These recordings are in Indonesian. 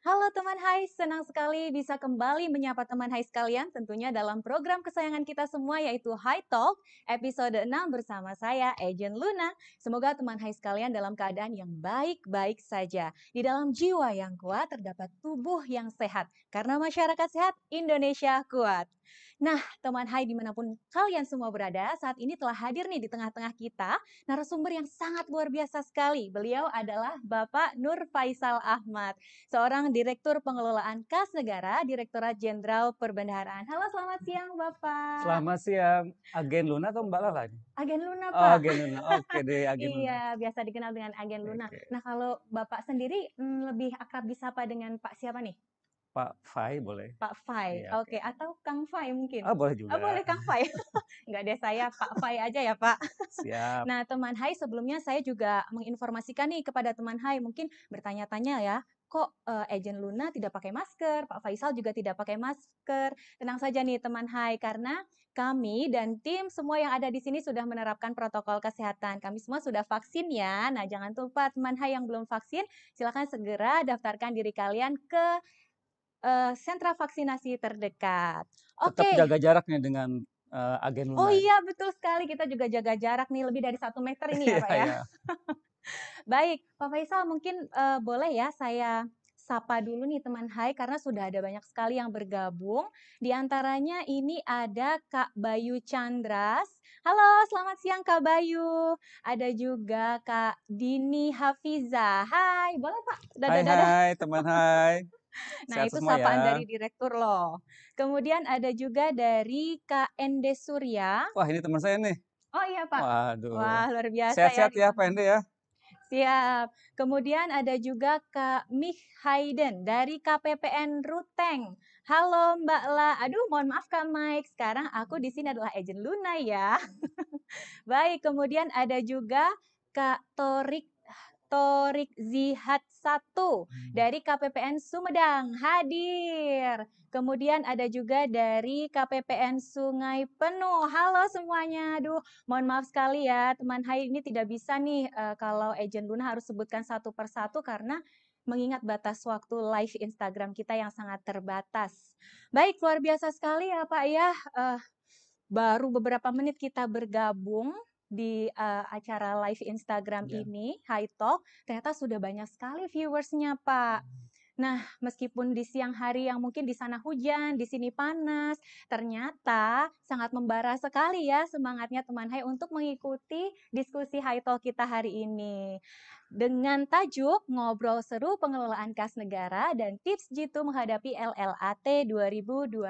Halo teman Hai, senang sekali bisa kembali menyapa teman Hai sekalian tentunya dalam program kesayangan kita semua yaitu Hai Talk episode 6 bersama saya Agent Luna. Semoga teman Hai sekalian dalam keadaan yang baik-baik saja. Di dalam jiwa yang kuat terdapat tubuh yang sehat karena masyarakat sehat Indonesia kuat. Nah, teman Hai di mana pun kalian semua berada, saat ini telah hadir nih di tengah-tengah kita narasumber yang sangat luar biasa sekali. Beliau adalah Bapak Nur Faisal Ahmad, seorang Direktur Pengelolaan Kas Negara, Direktorat Jenderal Perbendaharaan. Halo, selamat siang Bapak. Selamat siang, Agen Luna atau Mbak Lala? Agen Luna, Oh, Pak. Agen Luna. Oke deh, Agen Luna. Iya, biasa dikenal dengan Agen Luna. Oke. Nah, kalau Bapak sendiri mm, lebih akrab disapa dengan Pak siapa nih? Pak Fai boleh? Pak Fai. Iya, Oke, atau Kang Fai mungkin? Oh, boleh juga. Oh, boleh Kang Fai. Enggak deh saya Pak Fai aja ya, Pak. Siap. Nah, teman Hai, sebelumnya saya juga menginformasikan nih kepada teman Hai, mungkin bertanya-tanya ya, kok eh, Agent Luna tidak pakai masker, Pak Faisal juga tidak pakai masker. Tenang saja nih teman Hai, karena kami dan tim semua yang ada di sini sudah menerapkan protokol kesehatan. Kami semua sudah vaksin ya. Nah, jangan lupa teman Hai yang belum vaksin, silakan segera daftarkan diri kalian ke eh, sentra vaksinasi terdekat. Tetap Oke. jaga jaraknya dengan eh, Agen Luna. Oh ya. iya, betul sekali. Kita juga jaga jarak nih lebih dari satu meter ini ya, Iya, Pak ya. iya. Baik, Pak Faisal mungkin eh, boleh ya saya sapa dulu nih teman Hai karena sudah ada banyak sekali yang bergabung. Di antaranya ini ada Kak Bayu Chandras. Halo, selamat siang Kak Bayu. Ada juga Kak Dini Hafiza. Hai, boleh Pak? Hai Dadah-dadah. hai teman hai. Nah, Sehat itu sapaan ya. dari direktur loh. Kemudian ada juga dari Kak Ende Surya. Wah ini teman saya nih. Oh iya Pak. Waduh. Wah, luar biasa ya. Sehat-sehat ya Pak Ende ya. Siap. Kemudian ada juga Kak Mih Hayden dari KPPN Ruteng. Halo Mbak La. Aduh, mohon maaf Kak Mike. Sekarang aku di sini adalah agent Luna ya. Baik, kemudian ada juga Kak Torik Torik Zihat 1 dari KPPN Sumedang hadir. Kemudian ada juga dari KPPN Sungai Penuh. Halo semuanya. Aduh, mohon maaf sekali ya teman Hai ini tidak bisa nih eh, kalau agent Luna harus sebutkan satu persatu karena mengingat batas waktu live Instagram kita yang sangat terbatas. Baik, luar biasa sekali ya Pak ya. Eh, baru beberapa menit kita bergabung di eh, acara live Instagram Ya. ini, High Talk, ternyata sudah banyak sekali viewersnya Pak. Nah, meskipun di siang hari yang mungkin di sana hujan, di sini panas, ternyata sangat membara sekali ya semangatnya teman Hai untuk mengikuti diskusi Hai Talk kita hari ini. Dengan tajuk Ngobrol Seru Pengelolaan Kas Negara dan Tips Jitu Menghadapi LLAT 2021.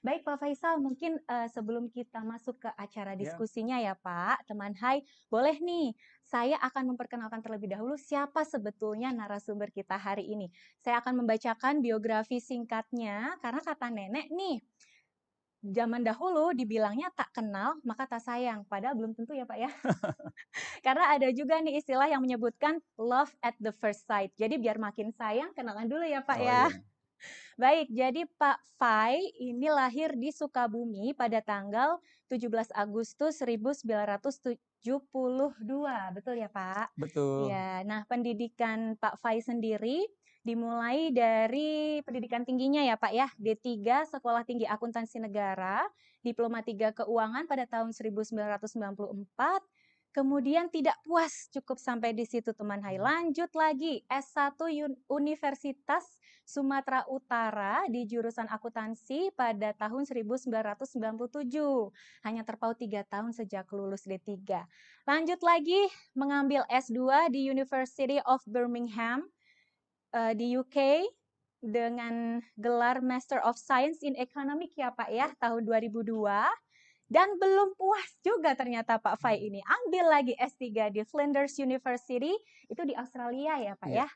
Baik Pak Faisal, mungkin eh, sebelum kita masuk ke acara Ya. diskusinya ya Pak, teman Hai, boleh nih saya akan memperkenalkan terlebih dahulu siapa sebetulnya narasumber kita hari ini. Saya akan membacakan biografi singkatnya karena kata nenek nih, zaman dahulu dibilangnya tak kenal maka tak sayang. Padahal belum tentu ya Pak ya. Karena ada juga nih istilah yang menyebutkan love at the first sight. Jadi biar makin sayang kenalan dulu ya Pak Oh, ya. iya. Baik, jadi Pak Fai ini lahir di Sukabumi pada tanggal 17 Agustus 1972. Betul ya Pak? Betul. Ya, nah pendidikan Pak Fai sendiri dimulai dari pendidikan tingginya ya Pak ya, D3 Sekolah Tinggi Akuntansi Negara, Diploma 3 Keuangan pada tahun 1994. Kemudian tidak puas cukup sampai di situ teman Hai. Lanjut lagi S1 Yun- Universitas Sumatera Utara di jurusan akuntansi pada tahun 1997. Hanya terpaut tiga tahun sejak lulus D3. Lanjut lagi mengambil S2 di University of Birmingham eh, di UK dengan gelar Master of Science in Economic ya Pak ya tahun 2002 dan belum puas juga ternyata Pak Fai ini. Ambil lagi S3 di Flinders University. Itu di Australia ya Pak Iya. ya?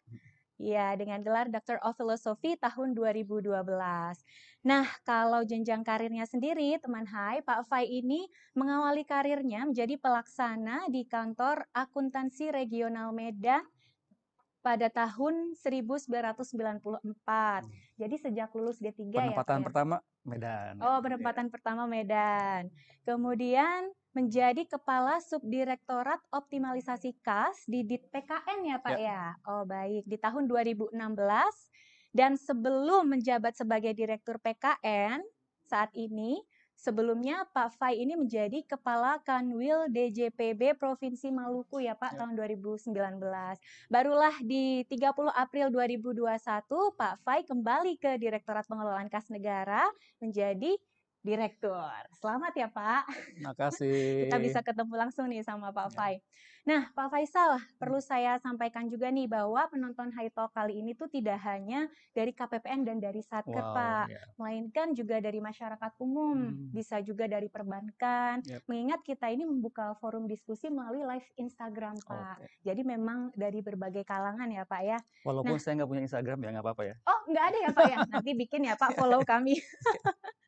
Ya, dengan gelar Doctor of Philosophy tahun 2012. Nah, kalau jenjang karirnya sendiri, teman Hai, Pak Fai ini mengawali karirnya menjadi pelaksana di kantor akuntansi regional Medan pada tahun 1994. Hmm. Jadi sejak lulus D3 ya, Pak Penempatan ya? pertama Medan. Oh, Iya. penempatan pertama Medan. Kemudian menjadi Kepala Subdirektorat Optimalisasi Kas di Dit PKN ya, Pak ya? Oh, baik. Di tahun 2016 dan sebelum menjabat sebagai Direktur PKN saat ini, sebelumnya Pak Fai ini menjadi Kepala Kanwil DJPB Provinsi Maluku ya, Pak, Ya. tahun 2019. Barulah di 30 April 2021 Pak Fai kembali ke Direktorat Pengelolaan Kas Negara menjadi direktur. Selamat ya, Pak. Makasih. Kita bisa ketemu langsung nih sama Pak Ya. Fai. Nah, Pak Faisal, perlu saya sampaikan juga nih bahwa penonton High Talk kali ini tuh tidak hanya dari KPPN dan dari Satker, Wow, Pak, ya. melainkan juga dari masyarakat umum, Hmm. bisa juga dari perbankan. Yap. Mengingat kita ini membuka forum diskusi melalui live Instagram, Pak. Oke. Jadi memang dari berbagai kalangan ya, Pak ya. Walaupun Nah. saya nggak punya Instagram ya nggak apa-apa ya. Oh, nggak ada ya Pak ya? Nanti bikin ya Pak, follow kami.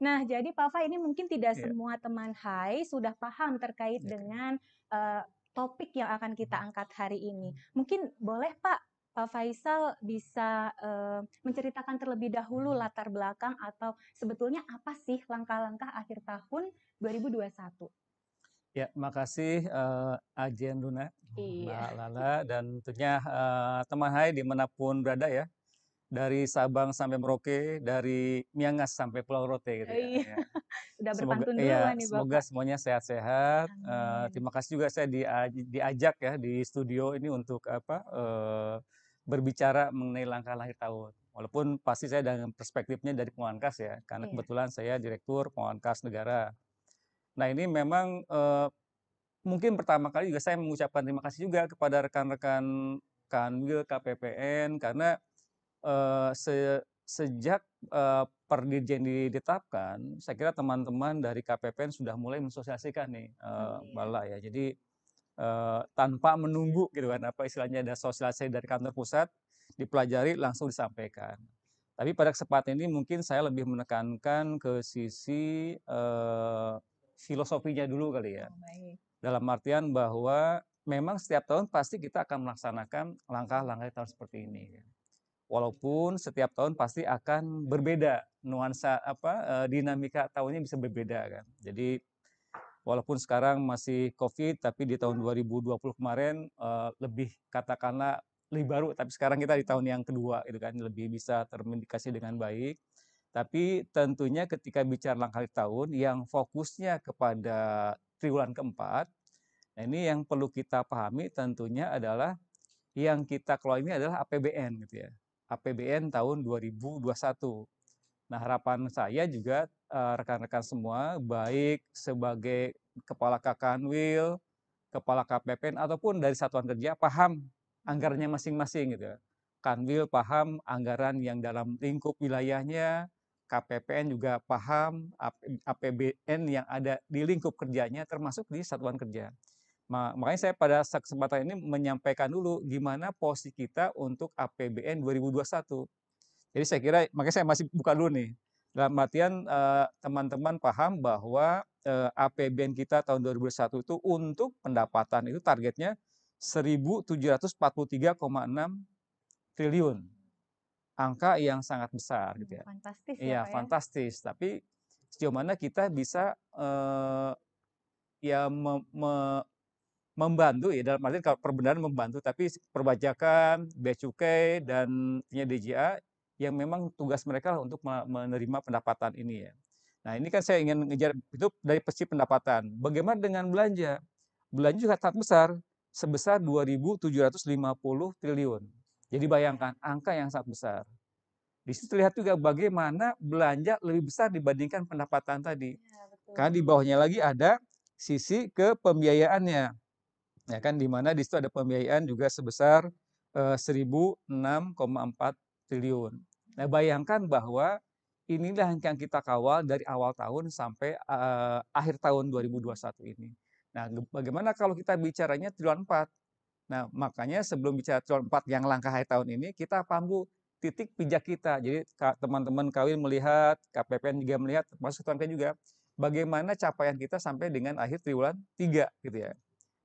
Nah, jadi Pak Fa ini mungkin tidak Iya. semua teman Hai sudah paham terkait Oke. dengan eh, topik yang akan kita angkat hari ini. Mungkin boleh Pak, Pak Faisal bisa eh, menceritakan terlebih dahulu latar belakang atau sebetulnya apa sih langkah-langkah akhir tahun 2021? Ya, makasih eh, Ajen Luna, Iya. Mbak Lala, dan tentunya eh, teman Hai di mana pun berada ya. Dari Sabang sampai Merauke, dari Miangas sampai Pulau Rote gitu ya. Iya. ya. Udah Semoga, berpantun iya, duluan nih semoga semuanya sehat-sehat. Eh, Amin. terima kasih juga saya dia- diajak ya di studio ini untuk apa eh, berbicara mengenai langkah lahir tahun. Walaupun pasti saya dengan perspektifnya dari pengelolaan kas ya, karena Iya. kebetulan saya direktur pengelolaan kas negara. Nah ini memang eh, mungkin pertama kali juga saya mengucapkan terima kasih juga kepada rekan-rekan Kanwil KPPN karena sejak eh, Perdirjen ditetapkan, saya kira teman-teman dari KPPN sudah mulai mensosialisasikan nih eh, Iya. Bala ya. Jadi eh, tanpa menunggu gitu kan apa istilahnya ada sosialisasi dari kantor pusat dipelajari langsung disampaikan. Tapi pada kesempatan ini mungkin saya lebih menekankan ke sisi eh, filosofinya dulu kali ya Oh, baik. dalam artian bahwa memang setiap tahun pasti kita akan melaksanakan langkah-langkah tahun seperti ini. Walaupun setiap tahun pasti akan berbeda nuansa apa eh, dinamika tahunnya bisa berbeda kan. Jadi walaupun sekarang masih Covid tapi di tahun 2020 kemarin eh, lebih katakanlah lebih baru tapi sekarang kita di tahun yang kedua gitu kan lebih bisa terindikasi dengan baik. Tapi tentunya ketika bicara langkah tahun yang fokusnya kepada triwulan keempat, nah ini yang perlu kita pahami tentunya adalah yang kita kelola ini adalah APBN gitu ya. APBN tahun 2021. Nah, harapan saya juga eh, rekan-rekan semua baik sebagai kepala Kakanwil, kepala KPPN ataupun dari satuan kerja paham anggarannya masing-masing gitu ya. Kanwil paham anggaran yang dalam lingkup wilayahnya, KPPN juga paham AP APBN yang ada di lingkup kerjanya termasuk di satuan kerja. Ma- makanya saya pada kesempatan ini menyampaikan dulu gimana posisi kita untuk APBN 2021. Jadi saya kira makanya saya masih buka dulu nih. Dalam artian eh, teman-teman paham bahwa eh, APBN kita tahun 2021 itu untuk pendapatan itu targetnya 1.743,6 triliun. Angka yang sangat besar gitu ya. Fantastis ya Iya, ya. fantastis. Tapi sejauh mana kita bisa eh, ya me- me- membantu ya dalam arti kalau perbenaran membantu, tapi perbajakan, bea cukai dan punya DJA yang memang tugas mereka lah untuk me- menerima pendapatan ini ya. Nah ini kan saya ingin ngejar itu dari sisi pendapatan. Bagaimana dengan belanja? Belanja juga sangat besar, sebesar 2.750 triliun. Jadi bayangkan angka yang sangat besar. Di situ terlihat juga bagaimana belanja lebih besar dibandingkan pendapatan tadi. Betul. Karena di bawahnya lagi ada sisi ke pembiayaannya. Ya kan di mana di situ ada pembiayaan juga sebesar eh, 1.006,4 triliun. Nah, bayangkan bahwa inilah yang kita kawal dari awal tahun sampai eh, akhir tahun 2021 ini. Nah, bagaimana kalau kita bicaranya triwulan 4? Nah, makanya sebelum bicara triwulan 4 yang langkah akhir tahun ini, kita pambu titik pijak kita. Jadi teman-teman kawin melihat, KPPN juga melihat, termasuk tuan juga, bagaimana capaian kita sampai dengan akhir triwulan 3 gitu ya.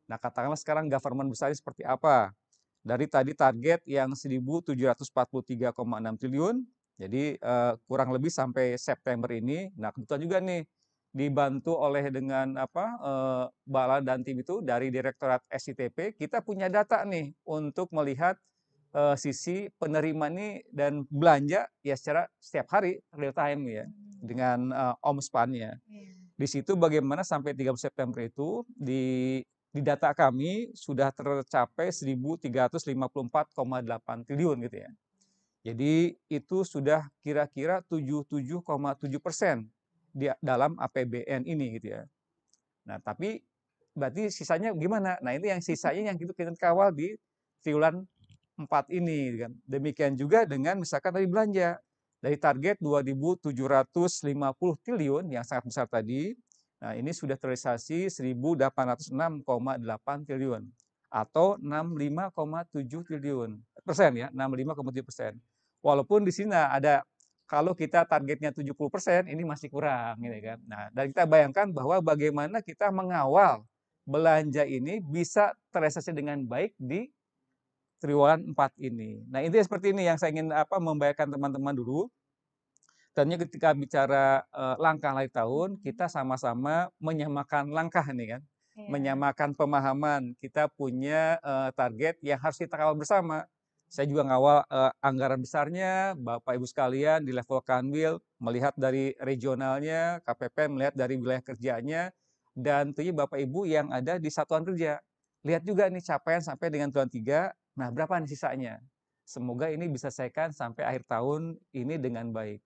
Nah, katakanlah sekarang government besar ini seperti apa. Dari tadi target yang 1.743,6 triliun, jadi uh, kurang lebih sampai September ini. Nah kebetulan juga nih dibantu oleh dengan apa uh, Bala dan tim itu dari Direktorat SITP, kita punya data nih untuk melihat uh, sisi penerima nih dan belanja ya secara setiap hari real time ya dengan uh, omspan-nya. Yeah. Di situ bagaimana sampai 30 September itu di di data kami sudah tercapai 1.354,8 triliun gitu ya. Jadi itu sudah kira-kira 77,7 persen di dalam APBN ini gitu ya. Nah tapi berarti sisanya gimana? Nah ini yang sisanya yang kita, kawal di triwulan 4 ini. Kan. Demikian juga dengan misalkan tadi belanja dari target 2.750 triliun yang sangat besar tadi, Nah, ini sudah terrealisasi 1.806,8 triliun atau 65,7 triliun persen ya, 65,7 persen. Walaupun di sini ada kalau kita targetnya 70 persen, ini masih kurang, gitu kan. Nah, dan kita bayangkan bahwa bagaimana kita mengawal belanja ini bisa terrealisasi dengan baik di triwulan 4 ini. Nah, ini seperti ini yang saya ingin apa membayangkan teman-teman dulu Tentunya ketika bicara uh, langkah akhir tahun, kita sama-sama menyamakan langkah nih kan, yeah. menyamakan pemahaman. Kita punya uh, target yang harus kita kawal bersama. Saya juga ngawal uh, anggaran besarnya, Bapak Ibu sekalian di level Kanwil melihat dari regionalnya, KPP melihat dari wilayah kerjanya, dan tentunya Bapak Ibu yang ada di satuan kerja. Lihat juga nih capaian sampai dengan tahun 3, nah berapa nih sisanya? Semoga ini bisa selesaikan sampai akhir tahun ini dengan baik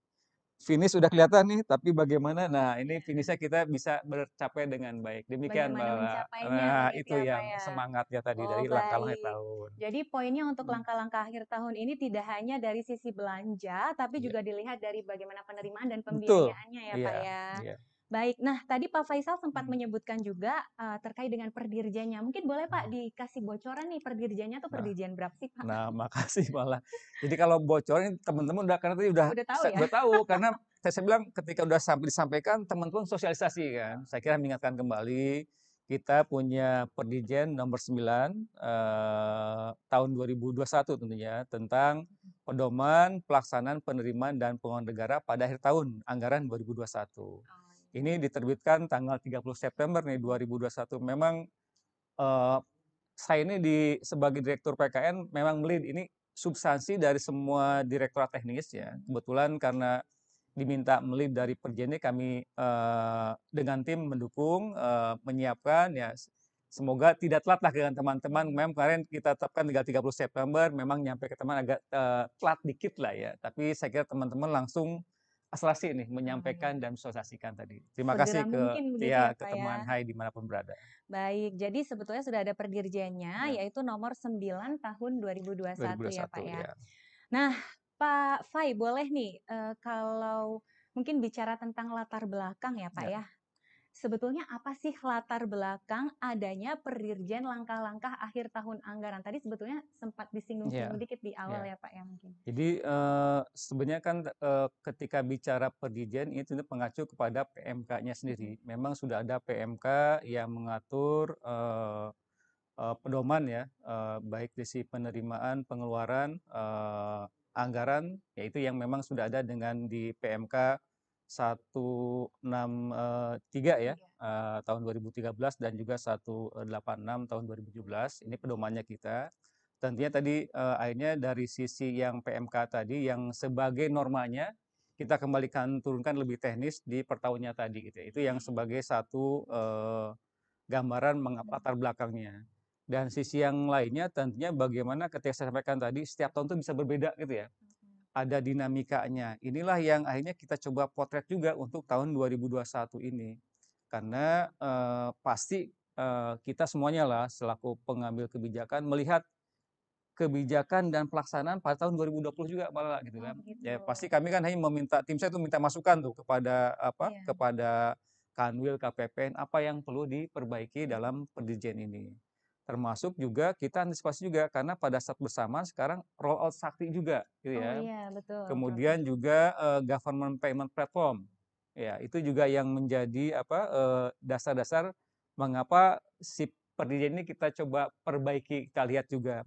finish sudah kelihatan nih, tapi bagaimana? Nah, ini finishnya kita bisa bercapai dengan baik. Demikian, Mbak. Nah, itu ya, yang ya? semangatnya tadi oh, dari langkah-langkah akhir tahun. Jadi poinnya untuk hmm. langkah-langkah akhir tahun ini tidak hanya dari sisi belanja, tapi yeah. juga dilihat dari bagaimana penerimaan dan pembiayaannya ya, yeah. Pak ya. Yeah. Baik, nah tadi Pak Faisal sempat hmm. menyebutkan juga uh, terkait dengan perdirjennya. Mungkin boleh Pak hmm. dikasih bocoran nih perdirjennya atau nah. perdirjen berapa sih Pak? Nah, makasih malah. Jadi kalau bocoran teman-teman udah karena tadi udah udah tahu ya. Udah tahu karena saya, saya bilang ketika udah sampai disampaikan teman-teman sosialisasi kan. Saya kira mengingatkan kembali kita punya perdirjen nomor 9 uh, eh, tahun 2021 tentunya tentang pedoman pelaksanaan penerimaan dan pengeluaran negara pada akhir tahun anggaran 2021. Oh ini diterbitkan tanggal 30 September nih 2021. Memang uh, saya ini di sebagai direktur PKN memang melihat ini substansi dari semua direktorat teknis ya. Kebetulan karena diminta melihat dari perjeni kami uh, dengan tim mendukung uh, menyiapkan ya semoga tidak telat lah dengan teman-teman. Memang kemarin kita tetapkan tanggal 30 September, memang nyampe ke teman agak uh, telat dikit lah ya. Tapi saya kira teman-teman langsung Aslasi nih menyampaikan dan sosialisasikan tadi. Terima Segera kasih ke ya, ya ke teman ya. Hai di mana pun berada. Baik, jadi sebetulnya sudah ada perdirjennya ya. yaitu nomor 9 tahun 2021, 2021 ya Pak ya. ya. Nah, Pak Fai boleh nih uh, kalau mungkin bicara tentang latar belakang ya Pak ya. ya sebetulnya apa sih latar belakang adanya perdirjen langkah-langkah akhir tahun anggaran? Tadi sebetulnya sempat disinggung-singgung yeah. dikit di awal yeah. ya Pak ya mungkin. Jadi uh, sebenarnya kan uh, ketika bicara perdirjen itu pengacu kepada PMK-nya sendiri. Memang sudah ada PMK yang mengatur uh, uh, pedoman ya, uh, baik sisi penerimaan, pengeluaran, uh, anggaran, yaitu yang memang sudah ada dengan di PMK 163 ya uh, tahun 2013 dan juga 186 tahun 2017. Ini pedomannya kita. Tentunya tadi uh, akhirnya dari sisi yang PMK tadi yang sebagai normanya kita kembalikan turunkan lebih teknis di pertahunnya tadi gitu. Ya. Itu yang sebagai satu uh, gambaran mengapa latar belakangnya. Dan sisi yang lainnya tentunya bagaimana ketika saya sampaikan tadi setiap tahun itu bisa berbeda gitu ya ada dinamikanya. Inilah yang akhirnya kita coba potret juga untuk tahun 2021 ini. Karena eh, pasti eh, kita semuanya lah selaku pengambil kebijakan melihat kebijakan dan pelaksanaan pada tahun 2020 juga malah gitu oh, kan. Oh, Ya pasti kami kan hanya meminta tim saya itu minta masukan tuh kepada apa yeah. kepada Kanwil KPPN apa yang perlu diperbaiki dalam pendidikan ini termasuk juga kita antisipasi juga karena pada saat bersama sekarang roll out sakti juga gitu ya. Oh iya, betul. Kemudian betul. juga uh, government payment platform. Ya, itu juga yang menjadi apa dasar-dasar uh, mengapa si perjanjian ini kita coba perbaiki, kita lihat juga.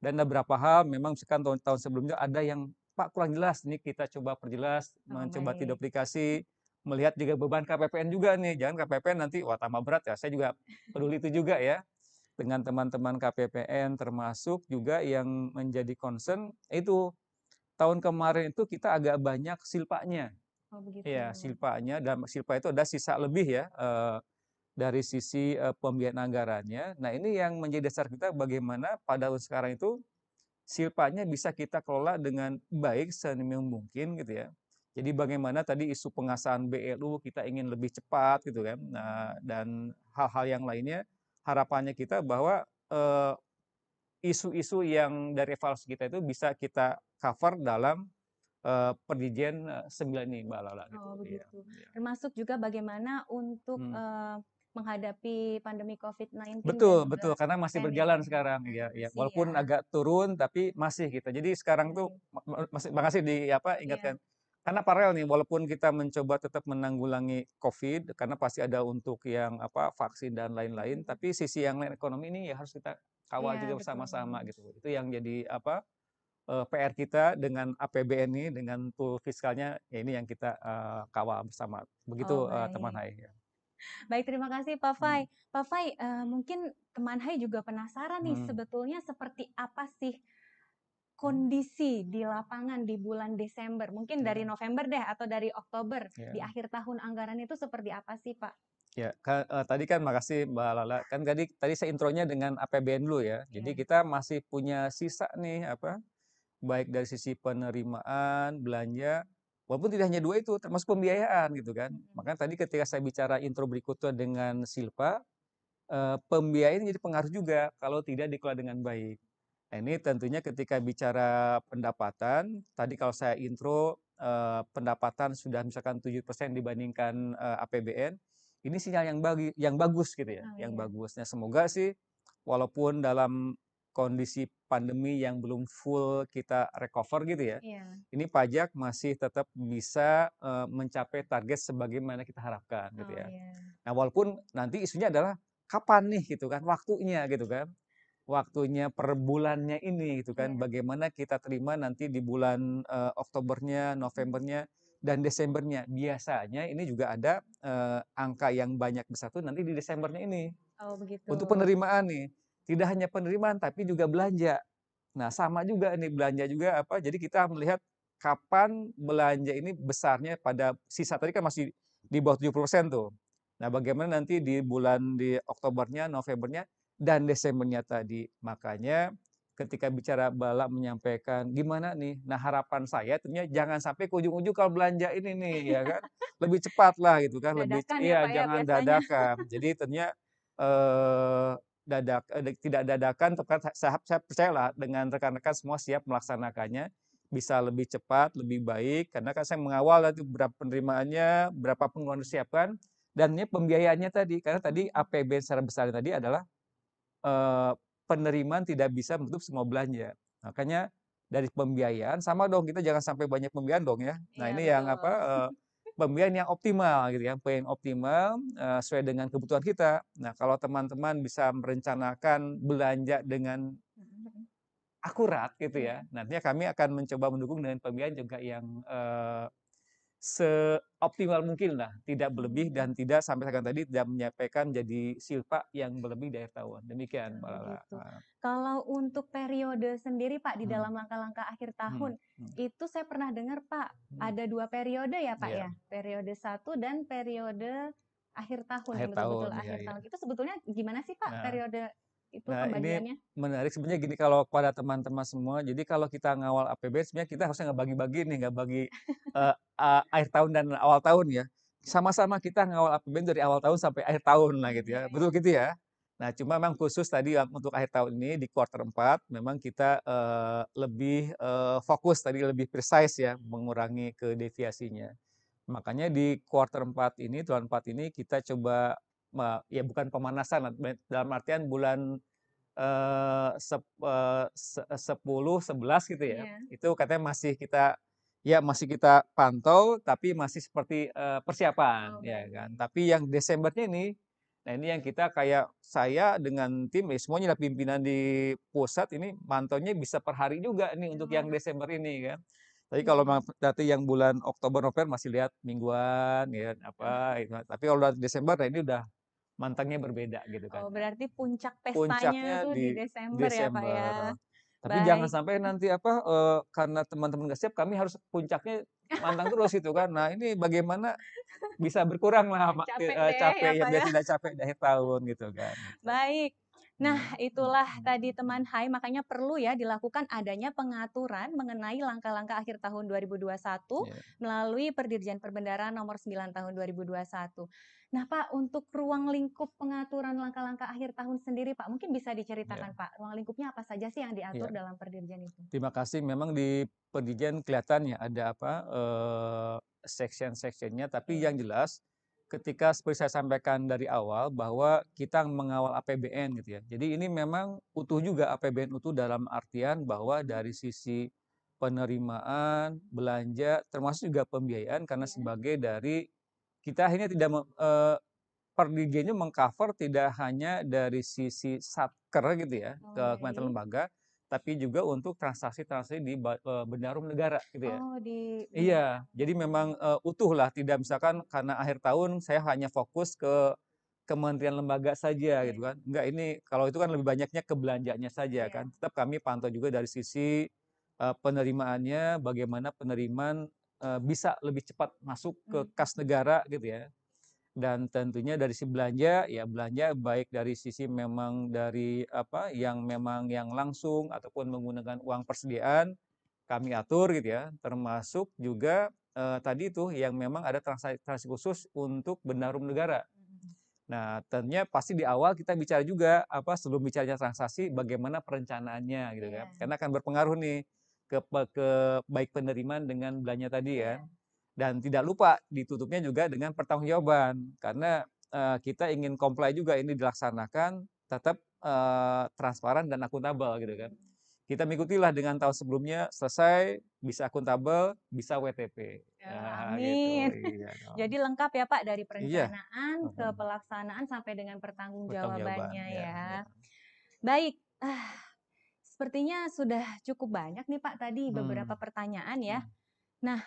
Dan ada beberapa hal memang misalkan tahun-tahun sebelumnya ada yang Pak kurang jelas, ini kita coba perjelas, Oh, mencoba baik. duplikasi, melihat juga beban KPPN juga nih, jangan KPPN nanti wah tambah berat ya. Saya juga peduli itu juga ya dengan teman-teman KPPN termasuk juga yang menjadi concern itu tahun kemarin itu kita agak banyak silpanya. Oh, begitu. Iya, silpanya dan silpa itu ada sisa lebih ya eh, dari sisi eh, pembiayaan anggarannya. Nah, ini yang menjadi dasar kita bagaimana pada tahun sekarang itu silpanya bisa kita kelola dengan baik seminimal mungkin gitu ya. Jadi bagaimana tadi isu pengasahan BLU kita ingin lebih cepat gitu kan. Nah, dan hal-hal yang lainnya harapannya kita bahwa eh, isu-isu yang dari evaluasi kita itu bisa kita cover dalam eh, perjanjian eh, 9 ini Mbak Lala gitu. Oh, Iya, begitu. iya. Termasuk juga bagaimana untuk Hmm. eh, menghadapi pandemi COVID-19 Betul, betul karena masih berjalan sekarang ya, ya. Walaupun ya. agak turun tapi masih gitu. Jadi sekarang tuh masih makasih di apa Iya. ingatkan. Karena paralel nih walaupun kita mencoba tetap menanggulangi COVID karena pasti ada untuk yang apa vaksin dan lain-lain, tapi sisi yang lain ekonomi ini ya harus kita kawal Iya, juga bersama-sama gitu. Itu yang jadi apa eh, PR kita dengan APBN ini dengan pool fiskalnya ya ini yang kita eh, kawal bersama. Oh, Begitu eh, teman baik. Hai. ya. Baik, terima kasih Pak Fai. Hmm. Pak Fai, eh, mungkin teman Hai juga penasaran nih Hmm. sebetulnya seperti apa sih. Kondisi di lapangan di bulan Desember? Mungkin dari Ya. November deh atau dari Oktober di Ya. akhir tahun anggaran itu seperti apa sih, Pak? Ya, ka- eh, tadi kan makasih Mbak Lala. Kan tadi tadi saya intronya dengan APBN dulu ya. Jadi Iya. kita masih punya sisa nih apa baik dari sisi penerimaan, belanja, walaupun tidak hanya dua itu, termasuk pembiayaan gitu kan. Makanya tadi ketika saya bicara intro berikutnya dengan Silpa, eh, pembiayaan jadi pengaruh juga kalau tidak dikelola dengan baik. Ini tentunya ketika bicara pendapatan, tadi kalau saya intro eh, pendapatan sudah misalkan 7% dibandingkan eh, APBN, ini sinyal yang bagi yang bagus gitu ya, Oh, yang iya. bagus. Nah, semoga sih walaupun dalam kondisi pandemi yang belum full kita recover gitu ya, Iya. ini pajak masih tetap bisa eh, mencapai target sebagaimana kita harapkan gitu Oh, ya. iya. Nah, walaupun nanti isunya adalah kapan nih gitu kan, waktunya gitu kan. Waktunya per bulannya ini gitu kan, Iya. bagaimana kita terima nanti di bulan eh, Oktobernya, Novembernya, dan Desembernya. Biasanya ini juga ada eh, angka yang banyak besar tuh nanti di Desembernya ini. Oh, begitu. Untuk penerimaan nih, tidak hanya penerimaan tapi juga belanja. Nah, sama juga nih belanja juga apa? Jadi kita melihat kapan belanja ini besarnya pada sisa tadi kan masih di bawah 70% tuh. Nah, bagaimana nanti di bulan di Oktobernya, Novembernya dan Desembernya tadi. Makanya ketika bicara Bala menyampaikan gimana nih? Nah, harapan saya tentunya jangan sampai ke ujung-ujung kalau belanja ini nih ya kan. Lebih cepat lah gitu kan, lebih Dadakan ya, iya ya, jangan biasanya. dadakan. Jadi tentunya eh dadak eh, tidak dadakan tepat saya, saya percayalah dengan rekan-rekan semua siap melaksanakannya bisa lebih cepat, lebih baik karena kan saya mengawal nanti berapa penerimaannya, berapa pengeluaran disiapkan dan ini pembiayaannya tadi karena tadi APBN secara besar tadi adalah penerimaan tidak bisa menutup semua belanja. Makanya dari pembiayaan sama dong kita jangan sampai banyak pembiayaan dong ya. Nah, Iya, ini yang apa pembiayaan yang optimal gitu ya, pembiayaan optimal sesuai dengan kebutuhan kita. Nah, kalau teman-teman bisa merencanakan belanja dengan akurat gitu ya. Nantinya kami akan mencoba mendukung dengan pembiayaan juga yang seoptimal mungkin lah, tidak berlebih Hmm. dan tidak sampai sekarang tadi tidak menyampaikan jadi silpa yang berlebih dari tahun. Demikian, Oh, Lala. begitu. Ah, Kalau untuk periode sendiri, Pak, di Hmm. dalam langkah-langkah akhir hmm, tahun, hmm, itu saya pernah dengar, Pak, hmm. ada dua periode ya, Pak Iya, ya? Periode satu dan periode akhir tahun, akhir betul-betul tahun, iya, akhir iya. tahun. Itu sebetulnya gimana sih, Pak, Nah, periode itu nah ini menarik sebenarnya gini kalau pada teman-teman semua. Jadi kalau kita ngawal APBN sebenarnya kita harusnya nggak bagi-bagi nih, nggak bagi eh, a- akhir tahun dan awal tahun ya. Sama-sama kita ngawal APBN dari awal tahun sampai akhir tahun lah gitu ya. Iya, iya. Betul gitu ya. Nah, cuma memang khusus tadi yang untuk akhir tahun ini di quarter 4 memang kita eh, lebih eh, fokus tadi lebih precise ya mengurangi ke deviasinya. Makanya di quarter 4 ini, triwulan 4 ini kita coba ya bukan pemanasan dalam artian bulan eh, sep- eh, se- 10, 11 gitu ya. Iya. Itu katanya masih kita ya masih kita pantau tapi masih seperti eh, persiapan Oh, ya kan. Tapi yang Desembernya ini Nah ini yang kita kayak saya dengan tim, ya semuanya lah pimpinan di pusat ini mantaunya bisa per hari juga nih untuk yang Oh. Desember ini kan. Tapi Iya. kalau nanti yang bulan Oktober, November masih lihat mingguan ya apa gitu. Tapi kalau udah Desember nah ini udah mantangnya berbeda gitu kan. Oh, berarti puncak pestanya Puncaknya tuh di di Desember ya, Pak ya. Desember. Tapi jangan Baik. sampai nanti apa, eee, karena teman-teman nggak siap kami harus puncaknya mantang terus gitu kan. Nah ini bagaimana bisa berkurang lah Capek deh capek ya, ya biar ya. tidak capek di akhir tahun gitu kan, gitu. Baik. Nah, Hmm. itulah tadi teman HAI, makanya perlu ya dilakukan adanya pengaturan mengenai langkah-langkah akhir tahun 2021 Iya. melalui Perdirjen Perbendaharaan Nomor 9 Tahun 2021. Nah, Pak, untuk ruang lingkup pengaturan langkah-langkah akhir tahun sendiri, Pak, mungkin bisa diceritakan, Pak, ruang lingkupnya apa saja sih yang diatur Iya. dalam Perdirjen itu? Terima kasih. Memang di Perdirjen kelihatan ya ada apa, eee, section-section-nya, tapi Iya. yang jelas ketika seperti saya sampaikan dari awal bahwa kita mengawal APBN gitu ya. Jadi ini memang utuh juga APBN utuh dalam artian bahwa dari sisi penerimaan, belanja, termasuk juga pembiayaan karena Iya. sebagai dari kita akhirnya tidak me eee, Perdirjennya meng-cover tidak hanya dari sisi Satker gitu ya, Oh, ke kementerian lembaga, tapi juga untuk transaksi-transaksi di ba eee, Bendarum Negara gitu ya. Oh, di Iya, jadi memang, eee, utuh lah, tidak misalkan karena akhir tahun saya hanya fokus ke kementerian lembaga saja gitu kan. Enggak, ini kalau itu kan lebih banyaknya ke belanjanya saja Iya. kan. Tetap kami pantau juga dari sisi, eee, penerimaannya, bagaimana penerimaan, bisa lebih cepat masuk ke Mmm. kas negara gitu ya. Dan tentunya dari sisi belanja, ya belanja baik dari sisi memang dari apa, yang memang yang langsung ataupun menggunakan uang persediaan, kami atur gitu ya. Termasuk juga, eee, tadi itu yang memang ada transa transaksi khusus untuk Bendarum Negara. Mhm. Nah, tentunya pasti di awal kita bicara juga, apa, sebelum bicaranya transaksi bagaimana perencanaannya gitu kan. Iya. Karena akan berpengaruh nih ke ke baik penerimaan dengan belanja tadi Iya. kan. Dan tidak lupa ditutupnya juga dengan pertanggungjawaban. Karena, eee, kita ingin comply juga ini dilaksanakan tetap, eee, transparan dan akuntabel gitu kan. Kita mengikutilah dengan tahun sebelumnya selesai, bisa akuntabel, bisa WTP. Ya, Nah, amin. gitu. Iya. Jadi lengkap ya, Pak, dari Iya. perencanaan ke Mhm. pelaksanaan sampai dengan Pertanggungjawaban, pertanggungjawabannya ya, ya. ya. Baik, ah, sepertinya sudah cukup banyak nih, Pak, tadi beberapa Hmm. pertanyaan ya. Hmm. Nah,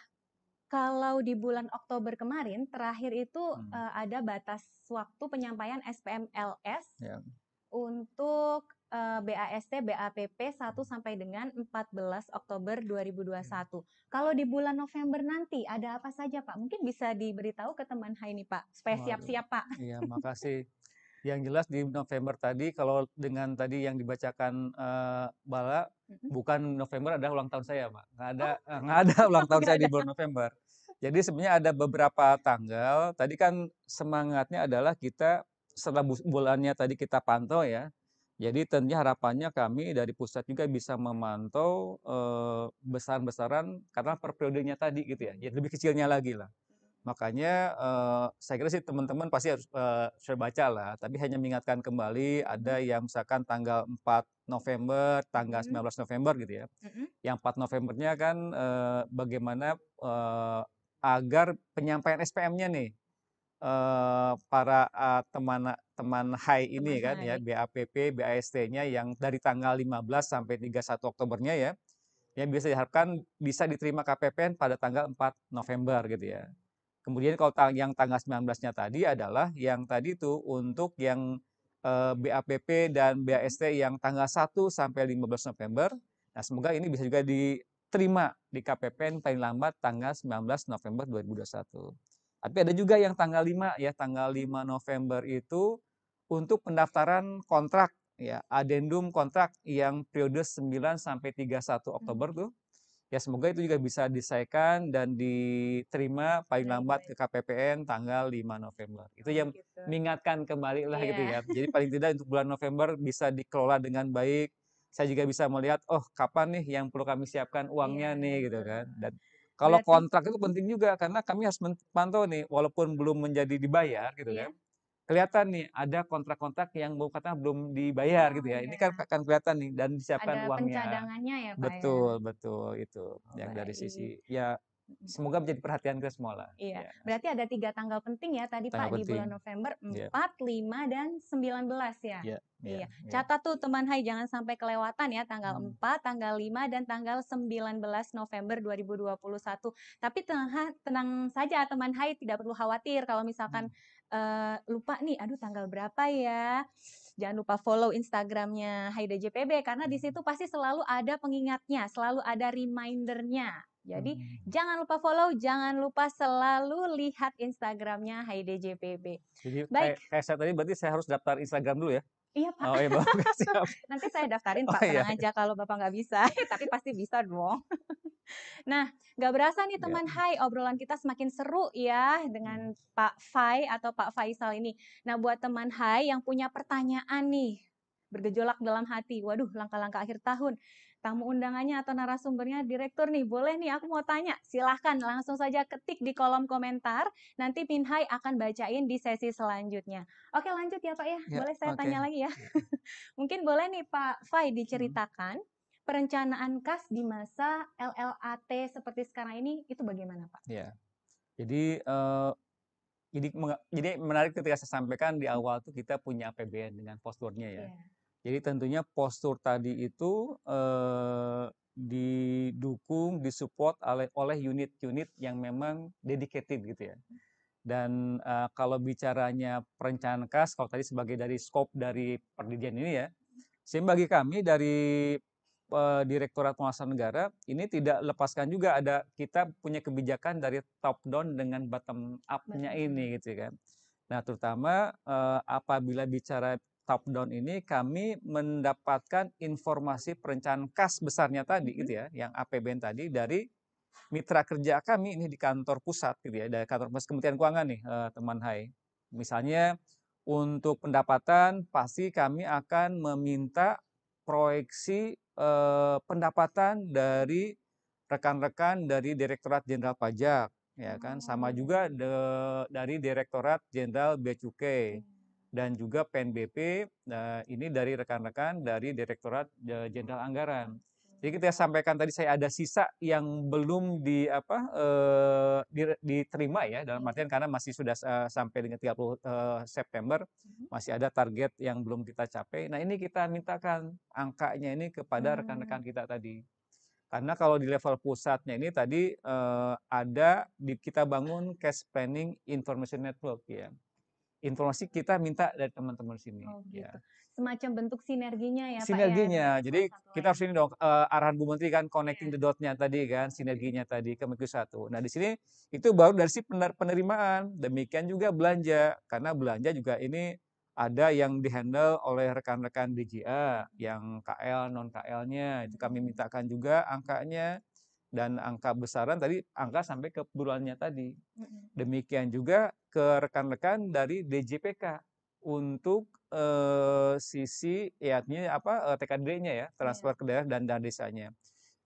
kalau di bulan Oktober kemarin terakhir itu, Hmm. eee, ada batas waktu penyampaian SPMLS Ya. untuk, eee, BAST, BAPP 1 sampai dengan 14 Oktober Iya. 2021. Kalau di bulan November nanti ada apa saja, Pak? Mungkin bisa diberitahu ke teman HAI nih, Pak, supaya siap-siap, Pak. Iya, makasih. Yang jelas di November tadi kalau dengan tadi yang dibacakan, eee, Bala, bukan November adalah ulang tahun saya, Mbak. Nggak ada Oh. eee, nggak ada ulang tahun saya di bulan November. Jadi sebenarnya ada beberapa tanggal, tadi kan semangatnya adalah kita setelah bulannya tadi kita pantau ya. Jadi tentunya harapannya kami dari pusat juga bisa memantau, eee, besaran-besaran karena per periodenya tadi gitu ya, ya lebih kecilnya lagi lah. Makanya, eee, saya kira sih teman-teman pasti harus, eee, sudah baca lah, tapi hanya mengingatkan kembali ada Mhm. yang misalkan tanggal 4 November, tanggal Mhm. 19 November gitu ya. Mhm. Yang 4 Novembernya kan, eee, bagaimana, eee, agar penyampaian SPM-nya nih, eee, para, eee, temana teman HAI ini Teman kan ya, HAI. BAPP, BAST-nya yang dari tanggal 15 sampai 31 Oktobernya ya, yang bisa diharapkan bisa diterima KPPN pada tanggal 4 November gitu ya. Kemudian kalau tang yang tanggal 19-nya tadi adalah yang tadi tuh untuk yang, eee, BAPP dan. BAST yang tanggal 1 sampai 15 November. Nah, semoga ini bisa juga diterima di KPPN paling lambat tanggal 19 November 2021. Tapi ada juga yang tanggal 5 ya, tanggal 5 November itu untuk pendaftaran kontrak ya, adendum kontrak yang periode 9 sampai 31 Mmm. Oktober tuh. Ya semoga itu juga bisa diselesaikan dan diterima paling lambat ke KPPN tanggal 5 November. Itu Oh, yang gitu. mengingatkan kembali lah gitu Iya. ya. Jadi paling tidak untuk bulan November bisa dikelola dengan baik. Saya juga bisa melihat, oh kapan nih yang perlu kami siapkan Iya uangnya iya, nih gitu kan. Dan kalau Berarti kontrak itu penting juga karena kami harus pantau nih walaupun belum menjadi dibayar gitu Iya. kan. Kelihatan nih ada kontrak-kontrak yang mau katakan belum dibayar Oh, gitu ya. Ini iya. kan akan kelihatan nih dan disiapkan Ada uangnya. pencadangannya ya, Pak, ya? Betul betul itu Oh, yang dari sisi ya semoga menjadi perhatian kita semua lah. Iya, Ya. berarti ada tiga tanggal penting ya tadi Tanggal Pak di bulan penting. November Iya. 4, 5, dan 19 ya. Iya, Iya, iya, iya. catat tuh teman Hai jangan sampai kelewatan ya tanggal Hmm. 4, tanggal 5, dan tanggal 19 November 2021. Tapi tenang, tenang saja teman Hai tidak perlu khawatir kalau misalkan eh, lupa nih, aduh tanggal berapa ya. Jangan lupa follow Instagramnya Haida JPB karena di situ pasti selalu ada pengingatnya, selalu ada remindernya. Jadi Hmm. jangan lupa follow, jangan lupa selalu lihat Instagramnya Haida JPB. Jadi Baik. kayak, kayak saya tadi berarti saya harus daftar Instagram dulu ya? Iya Pak. Oh iya Bapak siap. Nanti saya daftarin Oh, Pak, iya. tenang aja kalau Bapak nggak bisa, tapi pasti bisa dong. Nah, nggak berasa nih Iya. teman Hai, obrolan kita semakin seru ya dengan Pak Fai atau Pak Faisal ini. Nah, buat teman Hai yang punya pertanyaan nih, bergejolak dalam hati, waduh langkah-langkah akhir tahun, tamu undangannya atau narasumbernya direktur nih, boleh nih aku mau tanya, silahkan langsung saja ketik di kolom komentar, nanti Min Hai akan bacain di sesi selanjutnya. Oke lanjut ya Pak ya, Ya, boleh saya oke. tanya lagi ya? Mungkin boleh nih Pak Fai diceritakan perencanaan kas di masa LLAT seperti sekarang ini itu bagaimana Pak? Ya. Jadi eh, jadi menarik ketika saya sampaikan di awal tuh kita punya APBN dengan posturnya ya. Iya. Jadi tentunya postur tadi itu eh, didukung, disupport oleh oleh unit-unit yang memang dedicated gitu ya. Dan eh, kalau bicaranya perencanaan kas, kalau tadi sebagai dari scope dari perdidian ini ya, sih bagi kami dari eh, Direktorat Pengawasan Negara ini tidak lepaskan juga ada kita punya kebijakan dari top down dengan bottom up-nya ini gitu kan. Nah, terutama eh, apabila bicara top down ini kami mendapatkan informasi perencanaan kas besarnya tadi gitu ya, yang APBN tadi dari mitra kerja kami ini di kantor pusat gitu ya, dari kantor pusat Kementerian Keuangan nih eh, teman Hai. Misalnya untuk pendapatan pasti kami akan meminta proyeksi eh, pendapatan dari rekan-rekan dari Direktorat Jenderal Pajak ya kan sama Oh. juga de- dari Direktorat Jenderal Bea Cukai dan juga PNBP nah, ini dari rekan-rekan dari Direktorat eh, Jenderal Anggaran. Jadi kita sampaikan tadi saya ada sisa yang belum di apa eh, di- diterima ya dalam Iya. artian karena masih sudah eh, sampai dengan 30 eh, September Mhm. masih ada target yang belum kita capai. Nah, ini kita mintakan angkanya ini kepada Hmm. rekan-rekan kita tadi. Karena kalau di level pusatnya ini tadi eh, ada di kita bangun cash planning information network ya. Informasi kita minta dari teman-teman sini Oh ya gitu. Semacam bentuk sinerginya ya Pak ya. sinerginya. Jadi Satu kita harus ini dong eh, arahan Bu Menteri kan connecting Iya. the dot-nya tadi kan, sinerginya tadi ke Menko satu. Nah, di sini itu baru dari si pener- penerimaan. Demikian juga belanja karena belanja juga ini ada yang dihandle oleh rekan-rekan DJA yang KL non KL-nya itu kami mintakan juga angkanya dan angka besaran tadi angka sampai ke bulannya tadi. Demikian juga ke rekan-rekan dari DJPK untuk eh, sisi ya artinya apa eh, TKD-nya ya, transfer ke daerah dan dana desanya.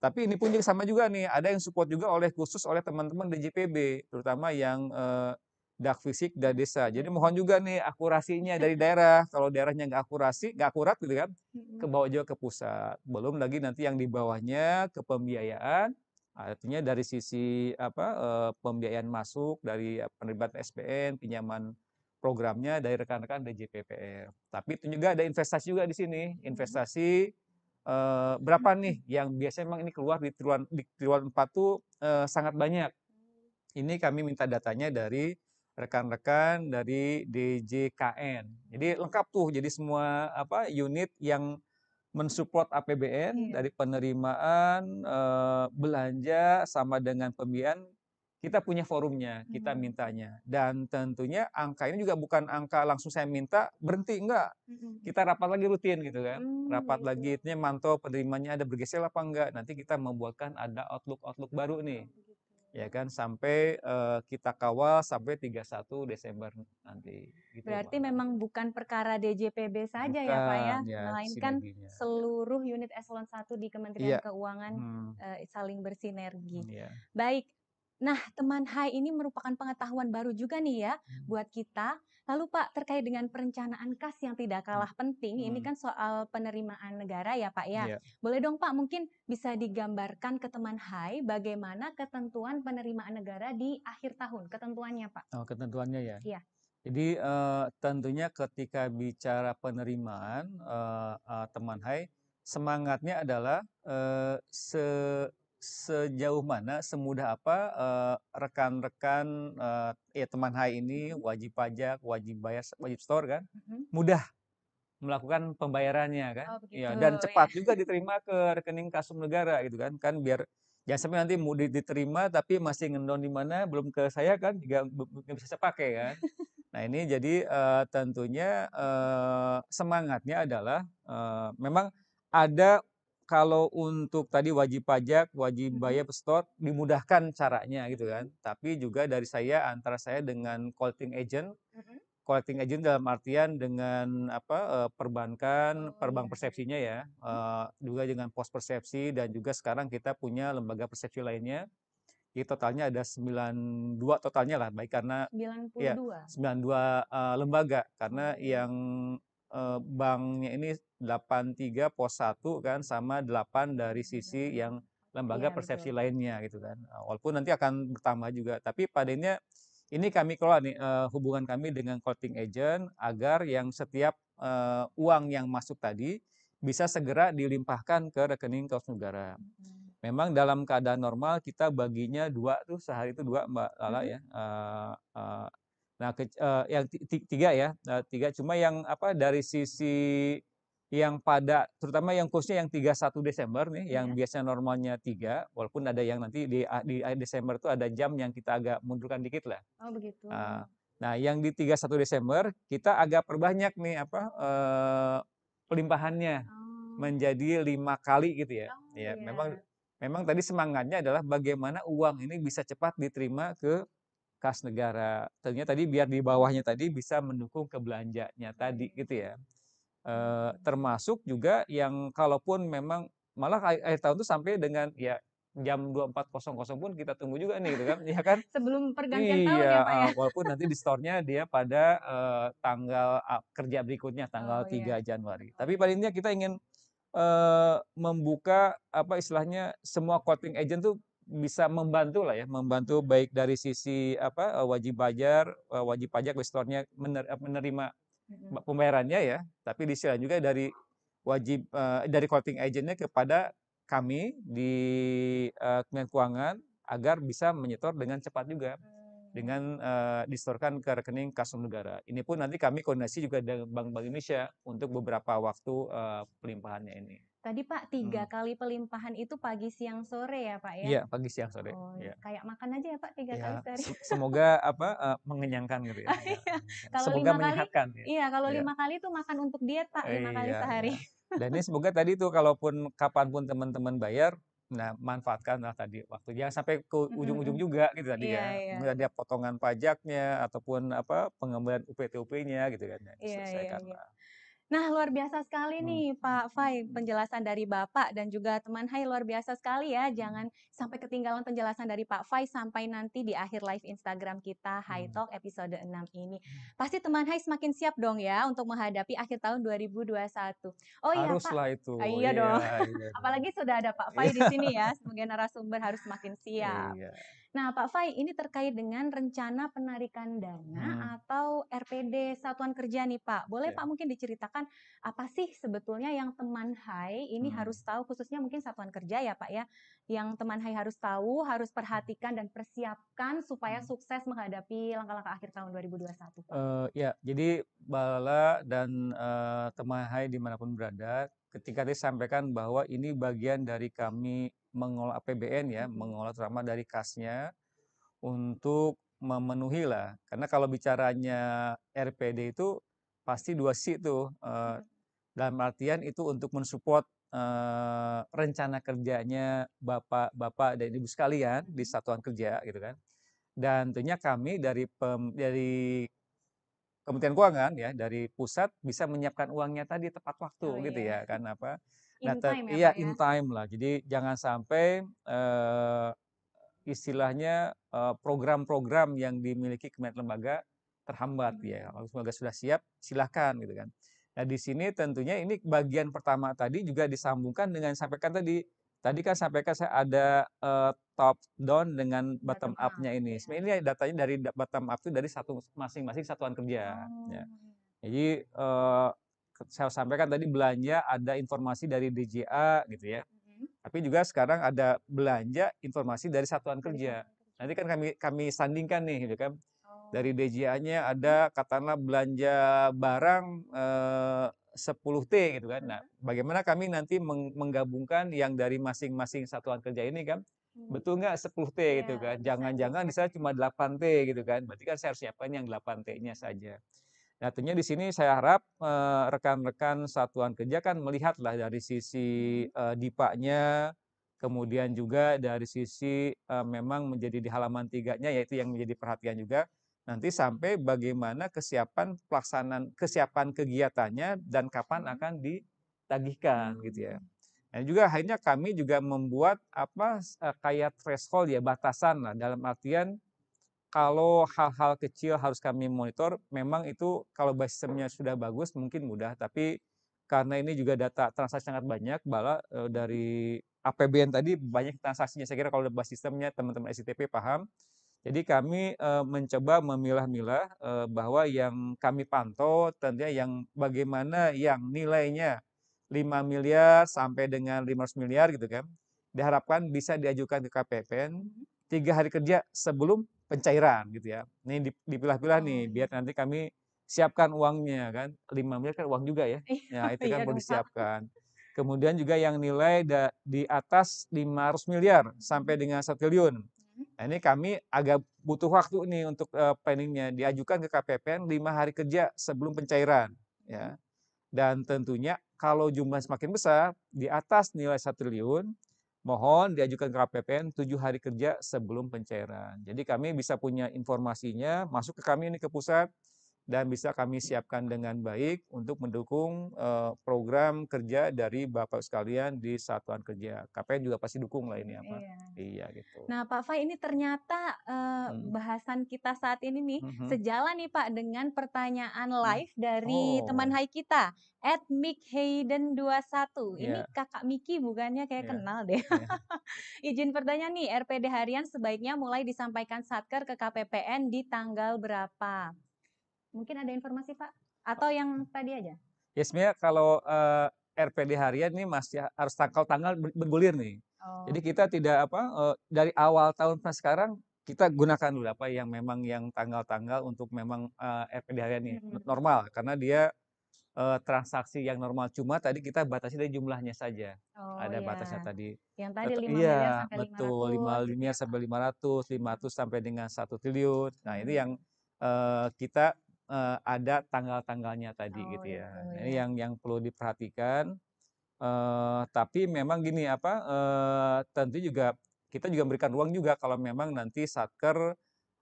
Tapi ini pun juga sama juga nih, ada yang support juga oleh khusus oleh teman-teman DJPB, terutama yang eh, dak fisik dan desa. Jadi mohon juga nih akurasinya dari daerah. Kalau daerahnya nggak akurasi, nggak akurat gitu kan, ke bawah juga ke pusat. Belum lagi nanti yang di bawahnya ke pembiayaan, artinya dari sisi apa eh, pembiayaan masuk dari penerbitan SPN, pinjaman programnya dari rekan-rekan DJPPR. Tapi itu juga ada investasi juga di sini, investasi eh, berapa nih yang biasanya memang ini keluar di triwulan di triwulan 4 tuh eh, sangat banyak. Ini kami minta datanya dari rekan-rekan dari DJKN. Jadi lengkap tuh, jadi semua apa unit yang mensupport APBN Iya. dari penerimaan, eh, belanja sama dengan pembiayaan kita punya forumnya, kita Hmm. mintanya. Dan tentunya angka ini juga bukan angka langsung saya minta berhenti enggak. Mhm. Kita rapat lagi rutin gitu kan. Hmm, Rapat gitu. lagi itu mantau penerimanya ada bergeser apa enggak. Nanti kita membuatkan ada outlook-outlook baru nih Oh. Ya kan sampai eh, kita kawal sampai 31 Desember nanti gitu Berarti Mbak. memang bukan perkara DJPB saja ya Pak ya, Bukan, ya, melainkan sinerginya. seluruh unit eselon 1 di Kementerian Iya. Keuangan Hmm, eh, saling bersinergi. iya. Baik, Nah, teman hai ini merupakan pengetahuan baru juga nih ya Hmm. buat kita. Lalu Pak, terkait dengan perencanaan kas yang tidak Hmm. kalah penting, ini Hmm. kan soal penerimaan negara ya Pak ya. Iya. Boleh dong Pak, mungkin bisa digambarkan ke teman hai bagaimana ketentuan penerimaan negara di akhir tahun, ketentuannya Pak? Oh, ketentuannya ya. Iya. Jadi, eee, tentunya ketika bicara penerimaan, eee eee, teman hai, semangatnya adalah, eee, se sejauh mana, semudah apa, eee, rekan-rekan, eee, ya teman hai ini Mhm. wajib pajak, wajib bayar, wajib store kan, Mhm. mudah melakukan pembayarannya kan. Oh begitu, dan ya. cepat juga diterima ke rekening kas negara gitu kan. Kan biar jangan sampai nanti mau di diterima tapi masih ngendon di mana, belum ke saya kan juga nggak bisa saya pakai kan. Nah ini jadi, eee, tentunya, eee, semangatnya adalah, eee, memang ada kalau untuk tadi wajib pajak, wajib bayar store, dimudahkan caranya gitu kan. Tapi juga dari saya, antara saya dengan collecting agent, collecting agent dalam artian dengan apa, eee, perbankan, Oh perbank iya. persepsinya ya, eee, juga dengan pos persepsi dan juga sekarang kita punya lembaga persepsi lainnya. Jadi totalnya ada 92 totalnya lah, baik karena ya 92? 92, eee, lembaga. Karena Oh. yang, eee, banknya ini 83 pos 1 kan, sama 8 dari sisi yang lembaga Iya persepsi betul. lainnya gitu kan. Eee, walaupun nanti akan bertambah juga, tapi pada intinya ini kami kelola nih, eee, hubungan kami dengan collecting agent agar yang setiap, eee, uang yang masuk tadi bisa segera dilimpahkan ke rekening kas negara. Memang dalam keadaan normal kita baginya 2 tuh, sehari itu 2 Mbak Lala Mhm. ya, eee eee, nah kec eee, yang ti ti 3 ya, eee, 3 cuma yang apa, dari sisi yang pada terutama yang khususnya yang 31 Desember nih, yang Iya. biasanya normalnya 3, walaupun ada yang nanti di a di akhir Desember tuh ada jam yang kita agak mundurkan dikit lah. Oh begitu. Eee, nah yang di 31 Desember kita agak perbanyak nih apa, eee, pelimpahannya Oh. menjadi 5 kali gitu ya. Oh Ya memang memang tadi semangatnya adalah bagaimana uang ini bisa cepat diterima ke kas negara. Tentunya tadi biar di bawahnya tadi bisa mendukung ke belanjanya tadi gitu ya. Mhm. termasuk juga yang kalaupun memang malah akhir akhir tahun tuh sampai dengan ya jam 24.00 pun kita tunggu juga nih gitu kan, ya kan. Sebelum pergantian tahun Iya, ya Pak ya? walaupun nanti di store-nya dia pada, eee, tanggal kerja berikutnya, tanggal Oh 3 iya. Januari. Tapi pada intinya kita ingin, eee, membuka apa istilahnya, semua collecting agent tuh bisa membantu lah ya, membantu baik dari sisi apa, wajib bayar, eee, wajib pajak store-nya mener eee, menerima pembayarannya ya, tapi di sisi lain juga dari wajib eee, dari collecting agent-nya kepada kami di, Kementerian Keuangan agar bisa menyetor dengan cepat juga, Mmm. dengan, eee, disetorkan ke rekening kas negara. Ini pun nanti kami koordinasi juga dengan Bank-Bank Indonesia untuk beberapa waktu, eee, pelimpahannya ini. Tadi Pak 3 Mhm. kali pelimpahan itu pagi, siang, sore ya Pak ya? Iya, pagi, siang, sore. Oh, Iya. kayak makan aja ya Pak 3 kali Ya, sehari? se semoga apa, eee, mengenyangkan gitu ya, ya, iya, kalau Semoga 5 kali menyehatkan ya. iya, kalau Iya. 5 kali itu makan untuk diet Pak, 5 kali Iya sehari. iya. Dan ini semoga tadi tuh kalaupun kapan pun teman-teman bayar, nah manfaatkanlah tadi waktu, jangan sampai ke Mhm ujung-ujung mhm. juga gitu tadi Iya ya. Mungkin ada potongan pajaknya ataupun apa, pengembalian UPT-UP-nya gitu kan, ya Iya iya iya. Nah, luar biasa sekali Mmm, nih Pak Fai, penjelasan dari Bapak dan juga teman hai luar biasa sekali ya. Jangan sampai ketinggalan penjelasan dari Pak Fai sampai nanti di akhir live Instagram kita, Hai Mmm. Talk episode 6 ini. Mmm. Pasti teman hai semakin siap dong ya untuk menghadapi akhir tahun 2021. Oh iya Pak Haruslah itu, ah, iya iya dong. iya. Apalagi sudah ada Pak Fai di Iya. sini ya, sebagai narasumber harus semakin siap. Iya. Nah Pak Fai, ini terkait dengan rencana penarikan dana Mhm. atau RPD Satuan Kerja nih Pak. Boleh Iya. Pak mungkin diceritakan apa sih sebetulnya yang teman hai ini Mhm. harus tahu, khususnya mungkin Satuan Kerja ya Pak ya, yang teman hai harus tahu, harus perhatikan dan persiapkan supaya Mhm. sukses menghadapi langkah-langkah akhir tahun 2021 Pak? Eee, ya, jadi Mbak Lala dan, eee, teman hai di mana pun berada, ketika tadi sampaikan bahwa ini bagian dari kami mengelola APBN ya, Mhm. mengelola terutama dari kasnya untuk memenuhilah, karena kalau bicaranya RPD itu pasti 2 sisi tuh, eee, Mhm. dalam artian itu untuk men-support, eee, rencana kerjanya bapak-bapak dan ibu sekalian di Mhm. satuan kerja gitu kan. Dan tentunya kami dari pem dari Kementerian Keuangan ya, dari pusat bisa menyiapkan uangnya tadi tepat waktu Oh gitu iya. ya kan apa, In te time ya iya Pak ya? in time lah. Jadi jangan sampai, eee, istilahnya eh, program-program yang dimiliki Kementerian Lembaga terhambat ya. Kalau semoga sudah siap, silahkan gitu kan. Nah di sini tentunya ini bagian pertama tadi juga disambungkan dengan sampaikan tadi. Tadi kan sampaikan saya ada uh, top down dengan bottom, Bottom up, up-nya ini. ya. Sebenarnya ini datanya dari da- bottom up itu dari satu masing-masing satuan kerja. Oh. Ya. Jadi eh, saya sampaikan tadi belanja ada informasi dari DJA gitu ya. Mhm. Tapi juga sekarang ada belanja informasi dari satuan kerja. Nanti kan kami kami sandingkan nih gitu kan. Oh. Dari DJA-nya ada katakanlah belanja barang eh, 10T gitu kan. Nah, bagaimana kami nanti meng- menggabungkan yang dari masing-masing satuan kerja ini kan Hmm. betul nggak 10T gitu Iya, kan. bisa Jangan-jangan di sana cuma 8T gitu kan. Berarti kan saya harus siapkan yang 8T-nya saja. Nah, tentunya di sini saya harap eh, rekan-rekan satuan kerja kan melihatlah dari sisi eh, dipaknya, kemudian juga dari sisi eh, memang menjadi di halaman tiganya yaitu yang menjadi perhatian juga nanti sampai bagaimana kesiapan pelaksanaan kesiapan kegiatannya dan kapan Hmm. akan ditagihkan gitu ya. Hmm. Dan juga akhirnya kami juga membuat apa kayak threshold ya batasan lah dalam artian kalau hal-hal kecil harus kami monitor, memang itu kalau sistemnya sudah bagus mungkin mudah, tapi karena ini juga data transaksi sangat banyak, bala eh, dari APBN tadi banyak transaksinya. Saya kira kalau basis sistemnya teman-teman SITP paham. Jadi kami eh, mencoba memilah-milah eh, bahwa yang kami pantau tentunya yang bagaimana yang nilainya 5 miliar sampai dengan 500 miliar gitu kan. Diharapkan bisa diajukan ke KPPN tiga hari kerja sebelum pencairan gitu ya. Ini dip- dipilah-pilah nih Oh, biar nanti kami siapkan uangnya kan. 5 miliar kan uang juga ya. Iya, Ya itu kan iya perlu dong, Pak. disiapkan. Kemudian juga yang nilai da- di atas 500 miliar sampai dengan 1 triliun. Hmm. Nah, ini kami agak butuh waktu nih untuk eh, planningnya. Diajukan ke KPPN 5 hari kerja sebelum pencairan. Ya. Dan tentunya kalau jumlah semakin besar, di atas nilai 1 triliun, mohon diajukan ke KPPN 7 hari kerja sebelum pencairan. Jadi kami bisa punya informasinya, masuk ke kami ini ke pusat, dan bisa kami siapkan dengan baik untuk mendukung eh, program kerja dari Bapak sekalian di satuan kerja. KPN juga pasti dukung lah ini apa. Iya. Iya gitu. Nah, Pak Fai ini ternyata eh, Hmm. bahasan kita saat ini nih Mhm. sejalan nih Pak dengan pertanyaan Hmm. live dari teman Oh. hai kita at Mick Hayden 21. Ini Iya. kakak Miki bukannya kayak Iya. kenal deh. Iya. Izin pertanyaan nih, RPD harian sebaiknya mulai disampaikan Satker ke KPPN di tanggal berapa? Mungkin ada informasi Pak? Atau yang tadi aja? Ya sebenarnya kalau eh, RPD harian ini masih harus tanggal-tanggal ber- bergulir nih. Oh, Jadi kita tidak apa eh, dari awal tahun sampai sekarang kita gunakan dulu apa yang memang yang tanggal-tanggal untuk memang eh, RPD harian ini Mhm. normal karena dia eh, transaksi yang normal cuma tadi kita batasi dari jumlahnya saja. oh Ada ya. batasnya tadi. Yang tadi Betul, 5 miliar iya, sampai betul. 5 500 gitu miliar Pak? sampai 500, 500 sampai dengan 1 triliun. Nah, itu Mhm. yang eh, kita eh, ada tanggal-tanggalnya tadi Oh gitu ya. itu Nah, Ini ya. yang yang perlu diperhatikan. Eh, tapi memang gini apa eh, tentu juga kita juga memberikan ruang juga kalau memang nanti Satker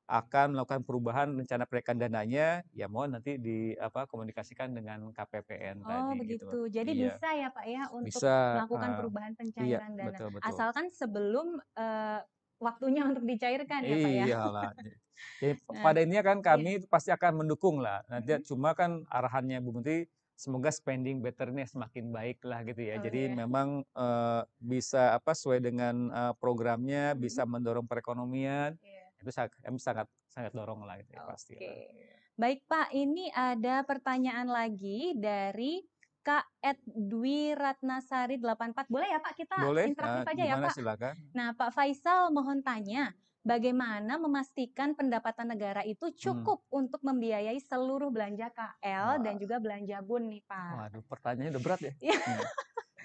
akan melakukan perubahan rencana perbaikan dananya, ya mohon nanti di apa komunikasikan dengan KPPN Oh tadi gitu. begitu. Jadi Iya, bisa ya Pak ya untuk bisa. melakukan eh, perubahan iya, pencairan dana. betul betul. Asalkan sebelum eh, waktunya untuk dicairkan ya Pak ya. Iyalah. Jadi Nah, pada intinya kan iya. kami pasti akan mendukung lah. Nanti Mhm. cuma kan arahannya Bu Menteri semoga spending betternya semakin baik lah gitu ya. Oh Jadi iya. memang eh, bisa apa sesuai dengan eh, programnya, Mhm. bisa mendorong perekonomian. Iya. Itu sangat, kami sangat sangat dorong lah itu ya pasti Oke. lah. Baik Pak, ini ada pertanyaan lagi dari Kak Ed Dwi Ratnasari 84. Boleh ya Pak kita Boleh? interaktif Nah, aja ya gimana Pak? silakan. Nah, Pak Faisal mohon tanya, bagaimana memastikan pendapatan negara itu Hmm. cukup untuk membiayai seluruh belanja KL dan Wah, juga belanja BUN nih Pak? waduh pertanyaannya udah berat ya. Iya. Hmm.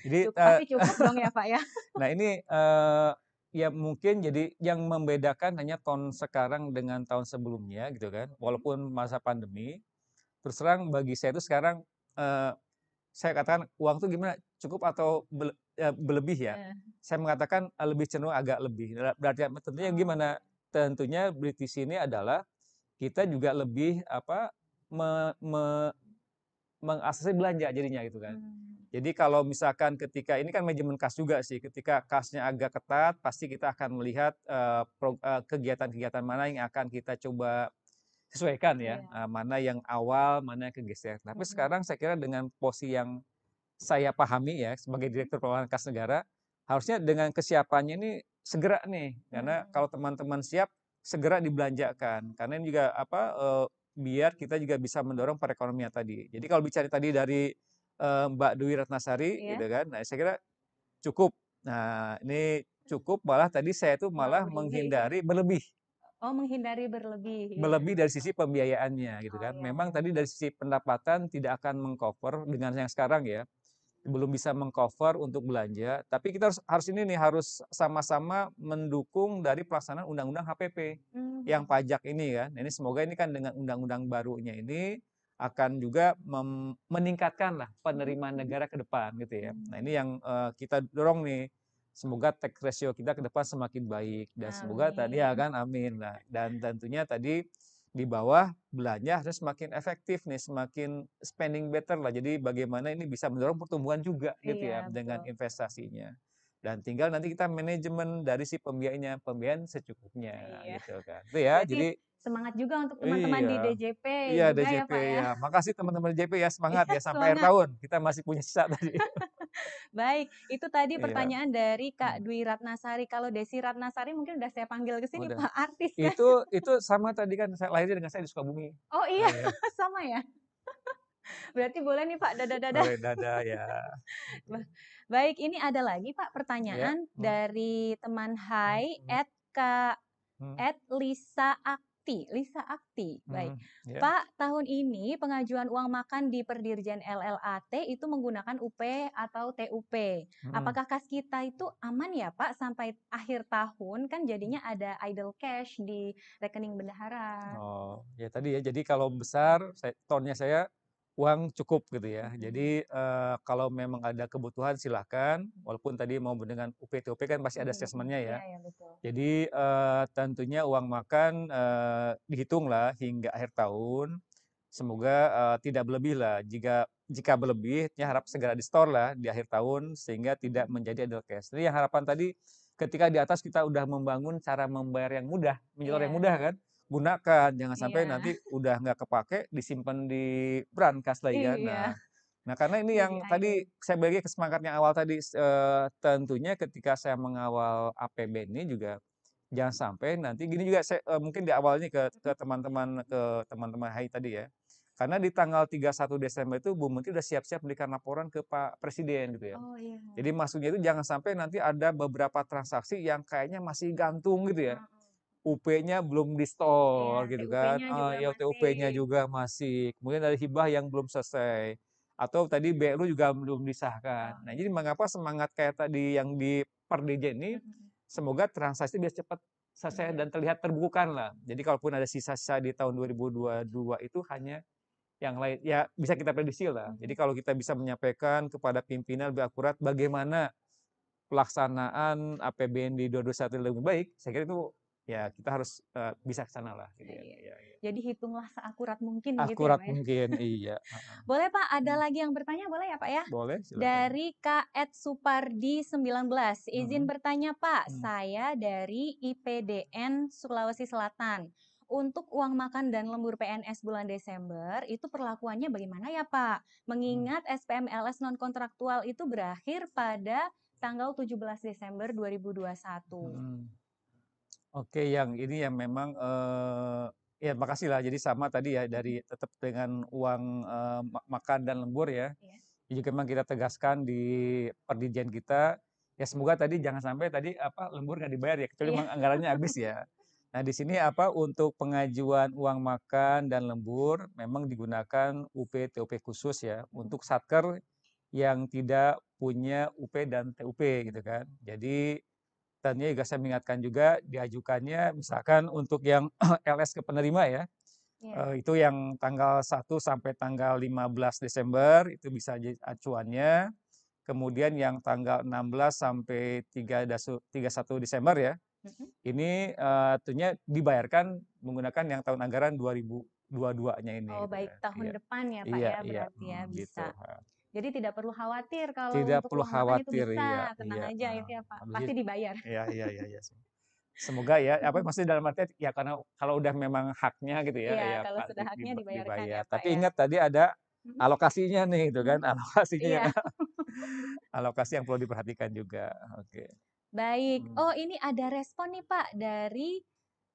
Jadi Cukup, eh, pasti cukup dong ya Pak ya. Nah ini eh, ya mungkin jadi yang membedakan hanya tahun sekarang dengan tahun sebelumnya gitu kan. Walaupun masa pandemi, terus terang bagi saya itu sekarang eh, saya katakan uang itu gimana cukup atau berlebih ya. Eh, Saya mengatakan eh, lebih cenderung agak lebih. Ber- Berarti tentunya Oh, gimana? Tentunya British ini adalah kita juga lebih apa me- me- mengaksesasi belanja jadinya gitu kan. Mmm. Jadi kalau misalkan ketika ini kan manajemen kas juga sih, ketika kasnya agak ketat, pasti kita akan melihat, pro eee, kegiatan-kegiatan mana yang akan kita coba sesuaikan ya, Iya. eee, mana yang awal, mana yang kegeser. Tapi Mhm. sekarang saya kira dengan posisi yang saya pahami ya, sebagai Mhm. Direktur Pengelolaan Kas Negara, harusnya dengan kesiapannya ini segera nih, karena Mhm. kalau teman-teman siap, segera dibelanjakan. Karena ini juga apa, eee, biar kita juga bisa mendorong perekonomian tadi. Jadi kalau bicara tadi dari, eee, Mbak Dwi Ratnasari Iya. gitu kan, nah saya kira cukup. Nah ini cukup, malah tadi saya tuh malah berlebih. menghindari berlebih. Oh menghindari berlebih, iya. Berlebih dari sisi pembiayaannya gitu Oh, kan. iya Memang tadi dari sisi pendapatan tidak akan meng-cover dengan yang sekarang ya, belum bisa meng-cover untuk belanja, tapi kita harus harus ini nih, harus sama-sama mendukung dari pelaksanaan Undang-Undang HPP, yang Mmm. pajak ini kan. Nah ini semoga ini kan dengan undang-undang barunya ini, akan juga mem meningkatkanlah penerimaan negara ke depan gitu ya. Nah ini yang, eee, kita dorong nih, semoga tax ratio kita ke depan semakin baik dan semoga tadi ya Amin. kan, amin. Nah dan tentunya tadi di bawah belanja harus semakin efektif nih, semakin spending better lah. Jadi bagaimana ini bisa mendorong pertumbuhan juga gitu ya, Iya, dengan betul. investasinya. Dan tinggal nanti kita manajemen dari si pembiayanya, pembiayaan secukupnya Iya. gitu kan. Itu ya, Berarti jadi semangat juga untuk teman-teman di Iya. DJP Iya ya, DJP Pak, ya. ya. Makasih teman-teman DJP ya, semangat ya sampai akhir tahun. Kita masih punya sisa tadi. Baik, itu tadi Iya. pertanyaan dari Kak Mmm. Dwi Ratnasari. Kalau Desi Ratnasari mungkin udah saya panggil ke sini, Udah. Pak, artis ya. Itu itu sama tadi kan, saya lahirnya dengan saya di Sukabumi. Oh iya, Iya. sama ya? Berarti boleh nih, Pak, dadah-dadah. Boleh, dadah ya. Baik, ini ada lagi, Pak, Iya, pertanyaan mmm. dari teman Hai, mhm. @ka Mmm. @Lisa Akti Lisa Akti, baik. Mhm, iya. "Pak, tahun ini pengajuan uang makan di Perdirjen LLAT itu menggunakan UP atau TUP. Mhm. Apakah kas kita itu aman ya, Pak, sampai akhir tahun? Kan jadinya ada idle cash di rekening bendahara." Oh, ya tadi ya, jadi kalau besar, saya tone-nya saya, uang cukup gitu ya. Mhm. Jadi, eee, kalau memang ada kebutuhan silahkan, walaupun tadi mau dengan UP, TUP kan pasti ada Mhm mhm. statement-nya ya. Iya iya, betul. Jadi, eee, tentunya uang makan, eee, dihitunglah hingga akhir tahun, semoga, eee, tidak berlebih lah. Jika jika berlebih, ya harap segera di-store lah di akhir tahun, sehingga tidak menjadi idle cash. Jadi yang harapan tadi, ketika di atas kita udah membangun cara membayar yang mudah, menyetor yang Iya. mudah kan, gunakan, jangan sampai Iya. nanti udah nggak kepake, disimpan di brankas lagi. Nah Iya. nah karena ini yang tadi, idle. saya balik ke semangat yang awal tadi, eee, tentunya ketika saya mengawal APBN ini juga, jangan sampai nanti gini juga saya eee, mungkin di awal nih ke ke teman-teman ke teman-teman Hai tadi ya. Karena di tanggal 31 Desember itu Bu Menteri udah siap-siap memberikan laporan ke Pak Presiden gitu ya. Oh, iya. Jadi maksudnya itu jangan sampai nanti ada beberapa transaksi yang kayaknya masih gantung gitu ya. Mhm. UP-nya belum Iya, di-store gitu kan, eee, juga ya TUP-nya masih juga masih, kemudian ada hibah yang belum selesai, atau tadi BLU juga belum disahkan. Oh, Nah iya. jadi mengapa semangat kayak tadi yang di Perdirjen ini, semoga transaksi bisa cepat selesai Iya. dan terlihat terbukukan lah. Jadi kalaupun ada sisa-sisa di tahun 2022 itu hanya yang lain ya bisa kita prediksi lah. Jadi kalau kita bisa menyampaikan kepada pimpinan lebih akurat bagaimana pelaksanaan APBN di 2021 lebih baik, saya kira itu ya kita harus, eee, bisa ke sana lah gitu ya. Iya. Iya iya. Jadi hitunglah seakurat mungkin gitu ya, Akurat ya. mungkin, iya. Boleh, Pak, ada Mmm. lagi yang bertanya boleh ya, Pak, ya? Boleh, silakan. Dari Kak @Supardi19, "Izin Mhm. bertanya, Pak, Mmm. saya dari IPDN Sulawesi Selatan. Untuk uang makan dan lembur PNS bulan Desember, itu perlakuannya bagaimana ya, Pak? Mmm. Mengingat SPMLS non-kontraktual itu berakhir pada tanggal 17 Desember 2021." Mhm. Oke, yang ini yang memang, eee, ya makasih lah. Jadi sama tadi ya, dari tetap dengan uang, eee, ma makan dan lembur ya. Iya. Juga memang kita tegaskan di Perdirjen kita, ya semoga tadi jangan sampai tadi, apa, lembur nggak dibayar ya, kecuali Iya. memang anggarannya habis ya. Nah di sini, apa, untuk pengajuan uang makan dan lembur memang digunakan UP, TUP khusus ya, Mhm. untuk Satker yang tidak punya UP dan TUP gitu kan. Jadi tentunya juga saya mengingatkan juga diajukannya misalkan untuk yang LS ke penerima ya, Iya. eee, itu yang tanggal 1 sampai tanggal 15 Desember itu bisa jadi acuannya. Kemudian yang tanggal 16 sampai tiga dasu 31 Desember ya, Mhm. ini, eee, tentunya dibayarkan menggunakan yang tahun anggaran dua-duanya ini Oh, gitu baik kan. tahun Iya. depan ya, Pak, Iya ya iya, berarti ya, mhm, gitu, bisa. heeh. Jadi tidak perlu khawatir kalau Tidak untuk perlu makan itu khawatir, bisa, iya tenang iya, aja heeh. itu ya, Pak, pasti dibayar. iya iya iya iya sih. Semoga ya, apa, maksudnya dalam artian ya karena kalau udah memang haknya gitu ya, Iya, ya kalau Pak, sudah haknya diba dibayarkan ya, dibayar. Pak, Tapi ya. ingat tadi ada alokasinya nih gitu kan, alokasinya Iya. alokasi yang perlu diperhatikan juga, oke. Baik. Mmm. Oh, ini ada respon nih, Pak, dari,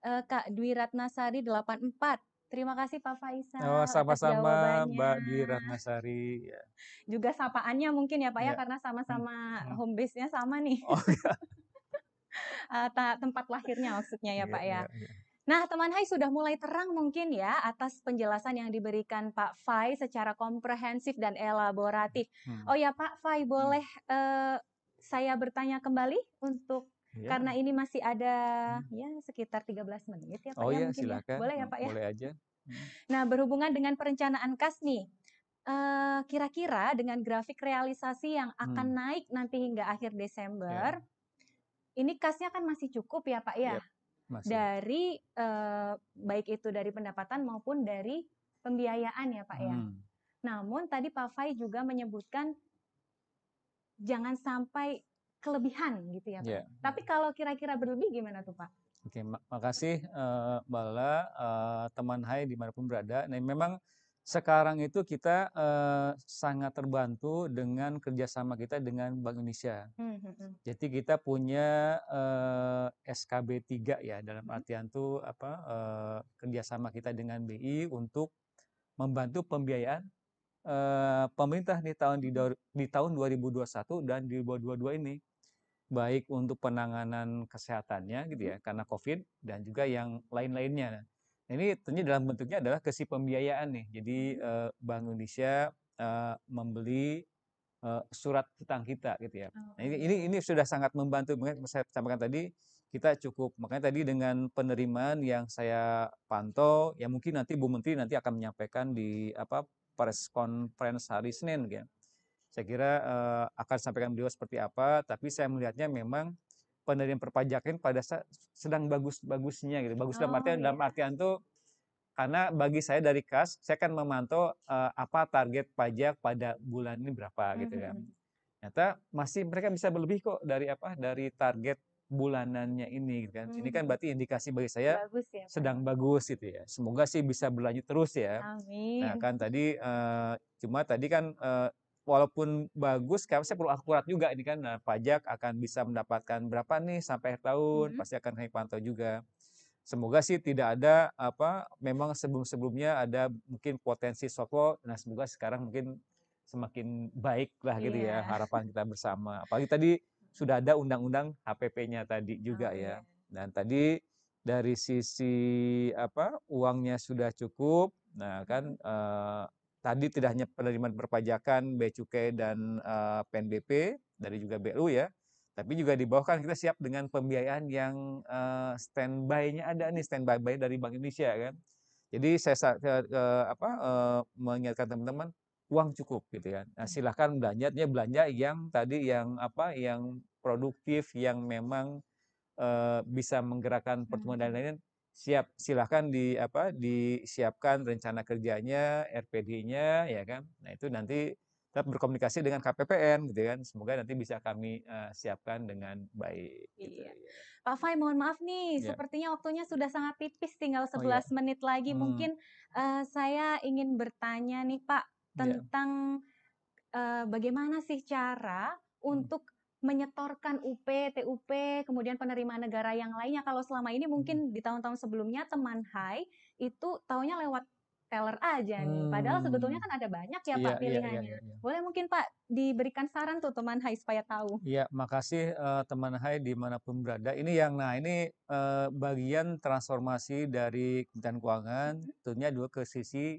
eee, Kak Dwi Ratnasari 84. Terima kasih Pak Oh, Faisal atas sama-sama Mbak Dwi. Ratnasari, ya. Juga sapaannya mungkin ya, Pak, ya, Iya. karena sama-sama mhm. home base-nya sama nih. Oh, ta tempat lahirnya maksudnya ya, Iya Pak, ya. iya iya. Nah, teman HAI sudah mulai terang mungkin ya atas penjelasan yang diberikan Pak Fai secara komprehensif dan elaboratif. Mhm. Oh ya, Pak Fai, Mmm. boleh, eee, saya bertanya kembali untuk Iya. karena ini masih ada Mmm. ya sekitar 13 menit ya, Pak, Oh, ya, iya, ya? silakan, Boleh ya, mmm, Pak, ya? boleh aja. Mhm. Nah, berhubungan dengan perencanaan kas nih, eee, kira-kira dengan grafik realisasi yang akan Mmm. naik nanti hingga akhir Iya. Desember, ini kasnya kan masih cukup ya, Pak, ya? Yap, masih. Dari, eee, baik itu dari pendapatan maupun dari pembiayaan ya, Pak, ya. Mmm. Namun tadi Pak Fai juga menyebutkan jangan sampai kelebihan gitu ya, Pak. Iya, Tapi kalau kira-kira berlebih gimana tuh, Pak? Oke, ma makasih, eee, Mbak Lala, eee, teman HAI di mana pun berada. Nah, memang sekarang itu kita, eee, sangat terbantu dengan kerjasama kita dengan Bank Indonesia. Mmm, mhm. Jadi kita punya, eee, SKB 3 ya, dalam Mhm. artian tuh apa, eee, kerjasama kita dengan BI untuk membantu pembiayaan, eee, pemerintah di tahun di di tahun 2021 dan di 2022 ini. Baik untuk penanganan kesehatannya gitu Mhm. ya, karena Covid dan juga yang lain-lainnya. Nah, ini tentunya dalam bentuknya adalah ke si pembiayaan nih. Jadi, eee, Bank Indonesia, eee, membeli, eee, surat hutang kita gitu ya. Nah, ini ini Oh. ini sudah sangat membantu, makanya saya sampaikan tadi, kita cukup makanya tadi dengan penerimaan yang saya pantau, ya mungkin nanti Bu Menteri nanti akan menyampaikan di apa, press conference hari Senin ya. Saya kira, eee, akan sampaikan beliau seperti apa, tapi saya melihatnya memang penerimaan perpajakan pada saat sedang bagus-bagusnya gitu. Bagus dalam Oh, artian dalam iya. artian tuh karena bagi saya dari kas, saya kan memantau, eee, apa target pajak pada bulan ini berapa Mmm, gitu kan. mhm. Ternyata masih mereka bisa berlebih kok dari apa, dari target bulanannya ini gitu kan. Ini Mmm, kan mhm. berarti indikasi bagi saya Bagus ya, Pak, ya. sedang bagus gitu ya. Semoga sih bisa berlanjut terus ya. Nah, Amin. kan tadi, eee, cuma tadi kan, eee, walaupun bagus, kan saya perlu akurat juga ini kan. Nah, pajak akan bisa mendapatkan berapa nih sampai akhir tahun, Mhm. pasti akan kami pantau juga. Semoga sih tidak ada apa, memang sebelum-sebelumnya ada mungkin potensi shortfall, nah semoga sekarang mungkin semakin baiklah gitu ya, Iya. harapan kita bersama. Apalagi tadi sudah ada undang-undang HPP-nya tadi juga Oh, ya. iya. Dan tadi dari sisi apa, uangnya sudah cukup, nah kan, Mhm. Tadi tidak hanya penerimaan perpajakan, bea cukai dan, eee, PNBP, dari juga BLU ya, tapi juga di bawah kan kita siap dengan pembiayaan yang, eee, standby-nya ada nih, standby by dari Bank Indonesia kan. Jadi saya eee, apa, eee, mengingatkan teman-teman, uang cukup gitu kan. Nah, Mmm. silahkan belanjanya belanja yang tadi, yang apa, yang produktif, yang memang, eee, bisa menggerakkan pertumbuhan dan Mhm. lain-lain, siap. Silahkan di apa, disiapkan rencana kerjanya, RPD-nya ya kan. Nah, itu nanti tetap berkomunikasi dengan KPPN gitu kan. Semoga nanti bisa kami, eee, siapkan dengan baik gitu Iya. ya. Pak Fai, mohon maaf nih, Iya. sepertinya waktunya sudah sangat tipis, tinggal Oh, iya. 11 menit lagi. Mmm. Mungkin, eee, saya ingin bertanya nih, Pak, Iya. tentang, eee, bagaimana sih cara Mmm. untuk menyetorkan UP, TUP, kemudian penerimaan negara yang lainnya. Kalau selama ini mungkin di tahun-tahun sebelumnya teman HAI itu taunya lewat teller aja nih, padahal sebetulnya kan ada banyak ya, Iya Pak, iya iya pilihannya. iya iya. Boleh mungkin, Pak, diberikan saran tuh teman HAI supaya tahu. Iya, makasih, eee, teman HAI di mana pun berada. Ini yang nah ini, eee, bagian transformasi dari Kementerian Keuangan, Mhm. tentunya juga ke sisi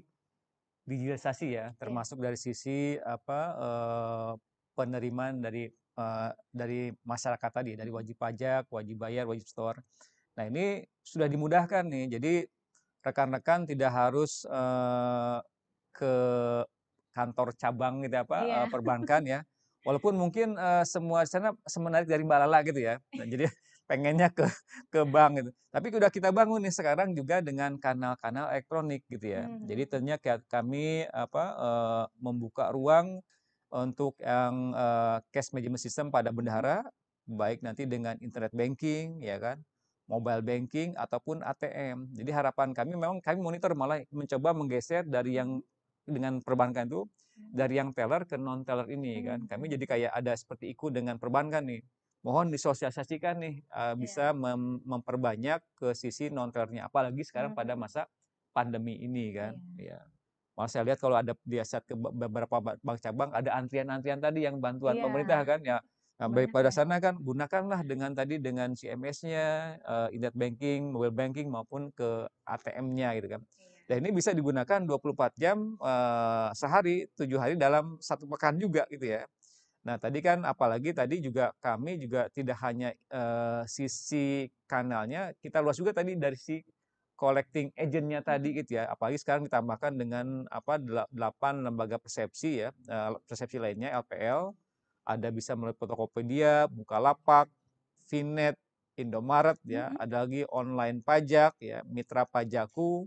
digitalisasi ya, Iya. termasuk dari sisi apa, eee, penerimaan dari, eee, dari masyarakat tadi, dari wajib pajak, wajib bayar, wajib store. Nah, ini sudah dimudahkan nih, jadi rekan-rekan tidak harus, eee, ke kantor cabang gitu apa, Iya. eee, perbankan ya. Walaupun mungkin, eee, semua sana semenarik dari Mbak Lala gitu ya. Nah, jadi pengennya ke ke bank gitu. Tapi udah kita bangun nih sekarang juga dengan kanal-kanal elektronik gitu ya. Jadi Mhm. ternyata kami apa uh, membuka ruang untuk yang uh, cash management system pada bendahara baik nanti dengan internet banking ya kan, mobile banking ataupun ATM. Jadi harapan kami memang kami monitor malah mencoba menggeser dari yang dengan perbankan itu dari yang teller ke non teller ini kan. Kami jadi kayak ada seperti ikut dengan perbankan nih. Mohon disosialisasikan nih uh, bisa mem memperbanyak ke sisi non tellernya apalagi sekarang pada Mhm. masa pandemi ini kan. Iya. Ya. Malah saya lihat kalau ada di saat ke be beberapa ba bank cabang ada antrian-antrian tadi yang bantuan Iya. pemerintah kan ya. Nah, daripada ya. sana kan gunakanlah dengan tadi dengan CMS-nya, uh, internet banking, mobile banking maupun ke ATM-nya gitu kan. Iya. Dan ini bisa digunakan 24 jam uh, sehari, 7 hari dalam satu pekan juga gitu ya. Nah, tadi kan apalagi tadi juga kami juga tidak hanya uh, sisi kanalnya, kita luas juga tadi dari si collecting agent-nya tadi Mhm. gitu ya. Apalagi sekarang ditambahkan dengan apa dela- delapan lembaga persepsi ya, uh, persepsi lainnya LPL, ada bisa melalui Tokopedia, Bukalapak, Finet, Indomaret ya, Mhm. ada lagi online pajak ya, Mitra Pajaku,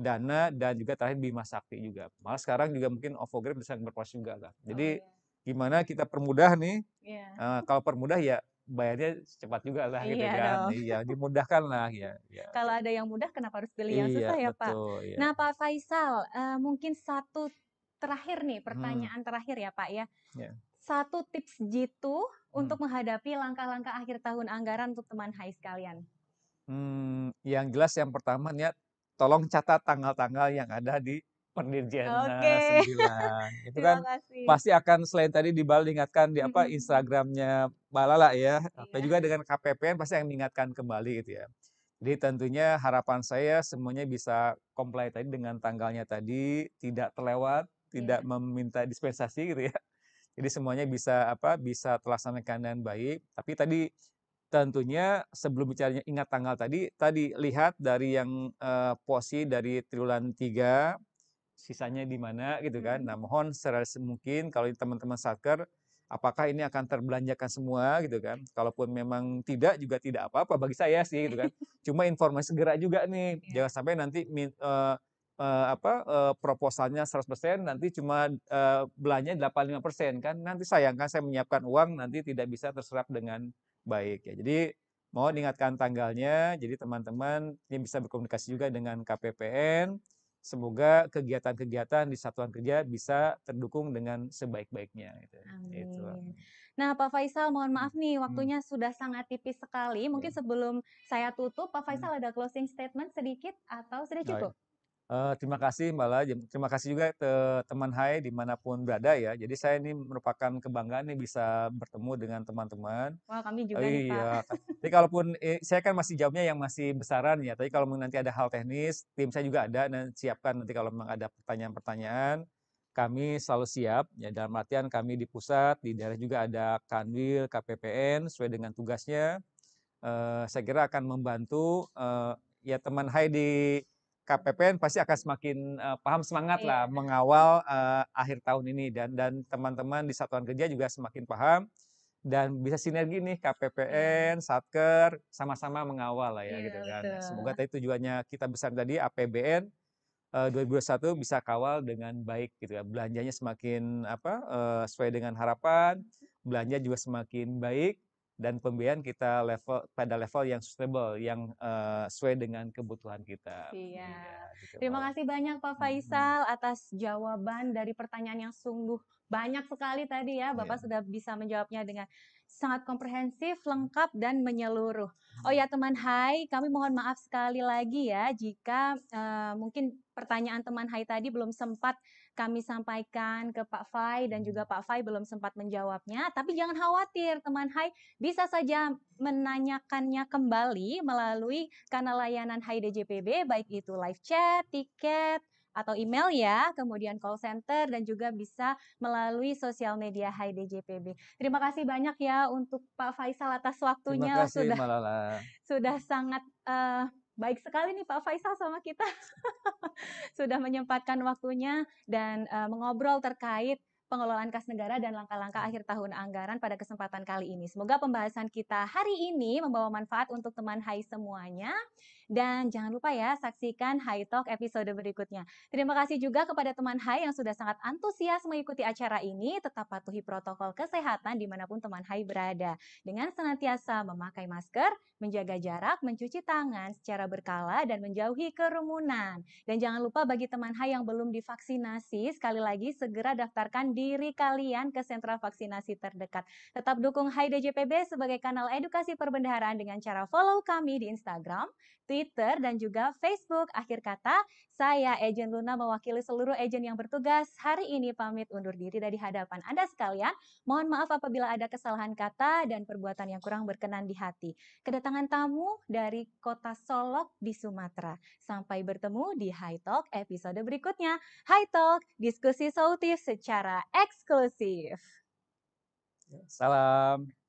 Dana dan juga terakhir Bima Sakti juga. Malah sekarang juga mungkin OVO Grab bisa berproses juga kan. Oh Jadi iya. gimana kita permudah nih, Iya. uh, kalau permudah ya bayarnya cepat juga lah gitu Iya kan. dong. Iya, dimudahkan lah ya. ya. Kalau ada yang mudah kenapa harus pilih yang Iya, susah ya, Pak? betul ya. Nah, Pak Faisal, uh, mungkin satu terakhir nih, Hmm, pertanyaan terakhir ya, Pak ya. ya. Satu tips jitu untuk Hmm. menghadapi langkah-langkah akhir tahun anggaran untuk teman HAI sekalian. Hmm, yang jelas yang pertama niat tolong catat tanggal-tanggal yang ada di Oke. Perdirjenas 9. Itu kan kasih. pasti akan selain tadi Dibal ingatkan di apa. Instagramnya Balala ya, apa Iya. juga dengan KPPN pasti akan mengingatkan kembali gitu ya. Jadi tentunya harapan saya semuanya bisa comply tadi dengan tanggalnya tadi, tidak terlewat, tidak Iya. meminta dispensasi gitu ya. Jadi semuanya bisa apa bisa terlaksanakan dengan baik. Tapi tadi tentunya sebelum bicaranya ingat tanggal tadi, tadi lihat dari yang uh, posi dari triwulan 3 sisanya di mana gitu kan. Mhm. Nah, mohon serealistis mungkin kalau teman-teman satker apakah ini akan terbelanjakan semua gitu kan. Kalaupun memang tidak juga tidak apa-apa bagi saya sih gitu kan. Cuma informasi segera juga nih. Iya. Jangan sampai nanti uh, uh, apa uh, proposalnya 100% nanti cuma uh, belanja 85% kan. Nanti sayang kan saya menyiapkan uang nanti tidak bisa terserap dengan baik ya. Jadi mohon ingatkan tanggalnya. Jadi teman-teman ini bisa berkomunikasi juga dengan KPPN. Semoga kegiatan-kegiatan di satuan kerja bisa terdukung dengan sebaik-baiknya. Gitu. Itu. Amin. Nah, Pak Faisal, mohon maaf nih, Hmm. waktunya sudah sangat tipis sekali. Mungkin Ya. sebelum saya tutup, Pak Hmm. Faisal ada closing statement sedikit atau sudah Oh, cukup? Uh, terima kasih Mbak La. Terima kasih juga ke teman Hai di mana pun berada ya. Jadi saya ini merupakan kebanggaan nih bisa bertemu dengan teman-teman. Wah, kami juga nih, Pak. iya. Tapi kalaupun eh, saya kan masih jawabnya yang masih besaran ya. Tapi kalau nanti ada hal teknis, tim saya juga ada dan siapkan nanti kalau memang ada pertanyaan-pertanyaan, kami selalu siap. Ya dalam artian kami di pusat, di daerah juga ada Kanwil, KPPN sesuai dengan tugasnya. Uh, saya kira akan membantu uh, ya teman Hai di KPPN pasti akan semakin uh, paham semangat lah Iya. mengawal uh, akhir tahun ini dan dan teman-teman di satuan kerja juga semakin paham dan bisa sinergi nih Iya. KPPN, Satker sama-sama mengawal lah ya Iya, gitu kan. betul. Semoga tadi tujuannya kita besar tadi APBN uh, 2021 bisa kawal dengan baik gitu ya. Belanjanya semakin apa uh, sesuai dengan harapan, belanja juga semakin baik dan pembiayaan kita level pada level yang sustainable yang uh, sesuai dengan kebutuhan kita. Iya. gitu, Terima kasih banyak Pak. Faisal atas jawaban dari pertanyaan yang sungguh banyak sekali tadi ya. Bapak Iya. sudah bisa menjawabnya dengan sangat komprehensif, lengkap dan menyeluruh. Oh ya teman Hai, kami mohon maaf sekali lagi ya jika eh, mungkin pertanyaan teman Hai tadi belum sempat kami sampaikan ke Pak Fai dan juga Pak Fai belum sempat menjawabnya. Tapi jangan khawatir teman Hai, bisa saja menanyakannya kembali melalui kanal layanan Hai DJPB baik itu live chat, tiket, atau email ya, kemudian call center dan juga bisa melalui sosial media Hai DJPB. Terima kasih banyak ya untuk Pak Faisal atas Terima waktunya kasih sudah Mbak Lala. sudah sangat eh, baik sekali nih Pak Faisal sama kita. sudah menyempatkan waktunya dan eh, mengobrol terkait pengelolaan kas negara dan langkah-langkah akhir tahun anggaran pada kesempatan kali ini. Semoga pembahasan kita hari ini membawa manfaat untuk teman HAI semuanya. Dan jangan lupa ya, saksikan HAI Talk episode berikutnya. Terima kasih juga kepada teman HAI yang sudah sangat antusias mengikuti acara ini. Tetap patuhi protokol kesehatan di mana pun teman HAI berada. Dengan senantiasa memakai masker, menjaga jarak, mencuci tangan secara berkala, dan menjauhi kerumunan. Dan jangan lupa bagi teman HAI yang belum divaksinasi, sekali lagi segera daftarkan diri kalian ke sentra vaksinasi terdekat. Tetap dukung HAI DJPB sebagai kanal edukasi perbendaharaan dengan cara follow kami di Instagram, Twitter, dan juga Facebook. Akhir kata, saya Ejen Luna mewakili seluruh ejen yang bertugas hari ini pamit undur diri dari hadapan Anda sekalian. Mohon maaf apabila ada kesalahan kata dan perbuatan yang kurang berkenan di hati. Kedatangan tamu dari kota Solok di Sumatera. Sampai bertemu di High Talk episode berikutnya. High Talk, diskusi sautif secara eksklusif. Salam.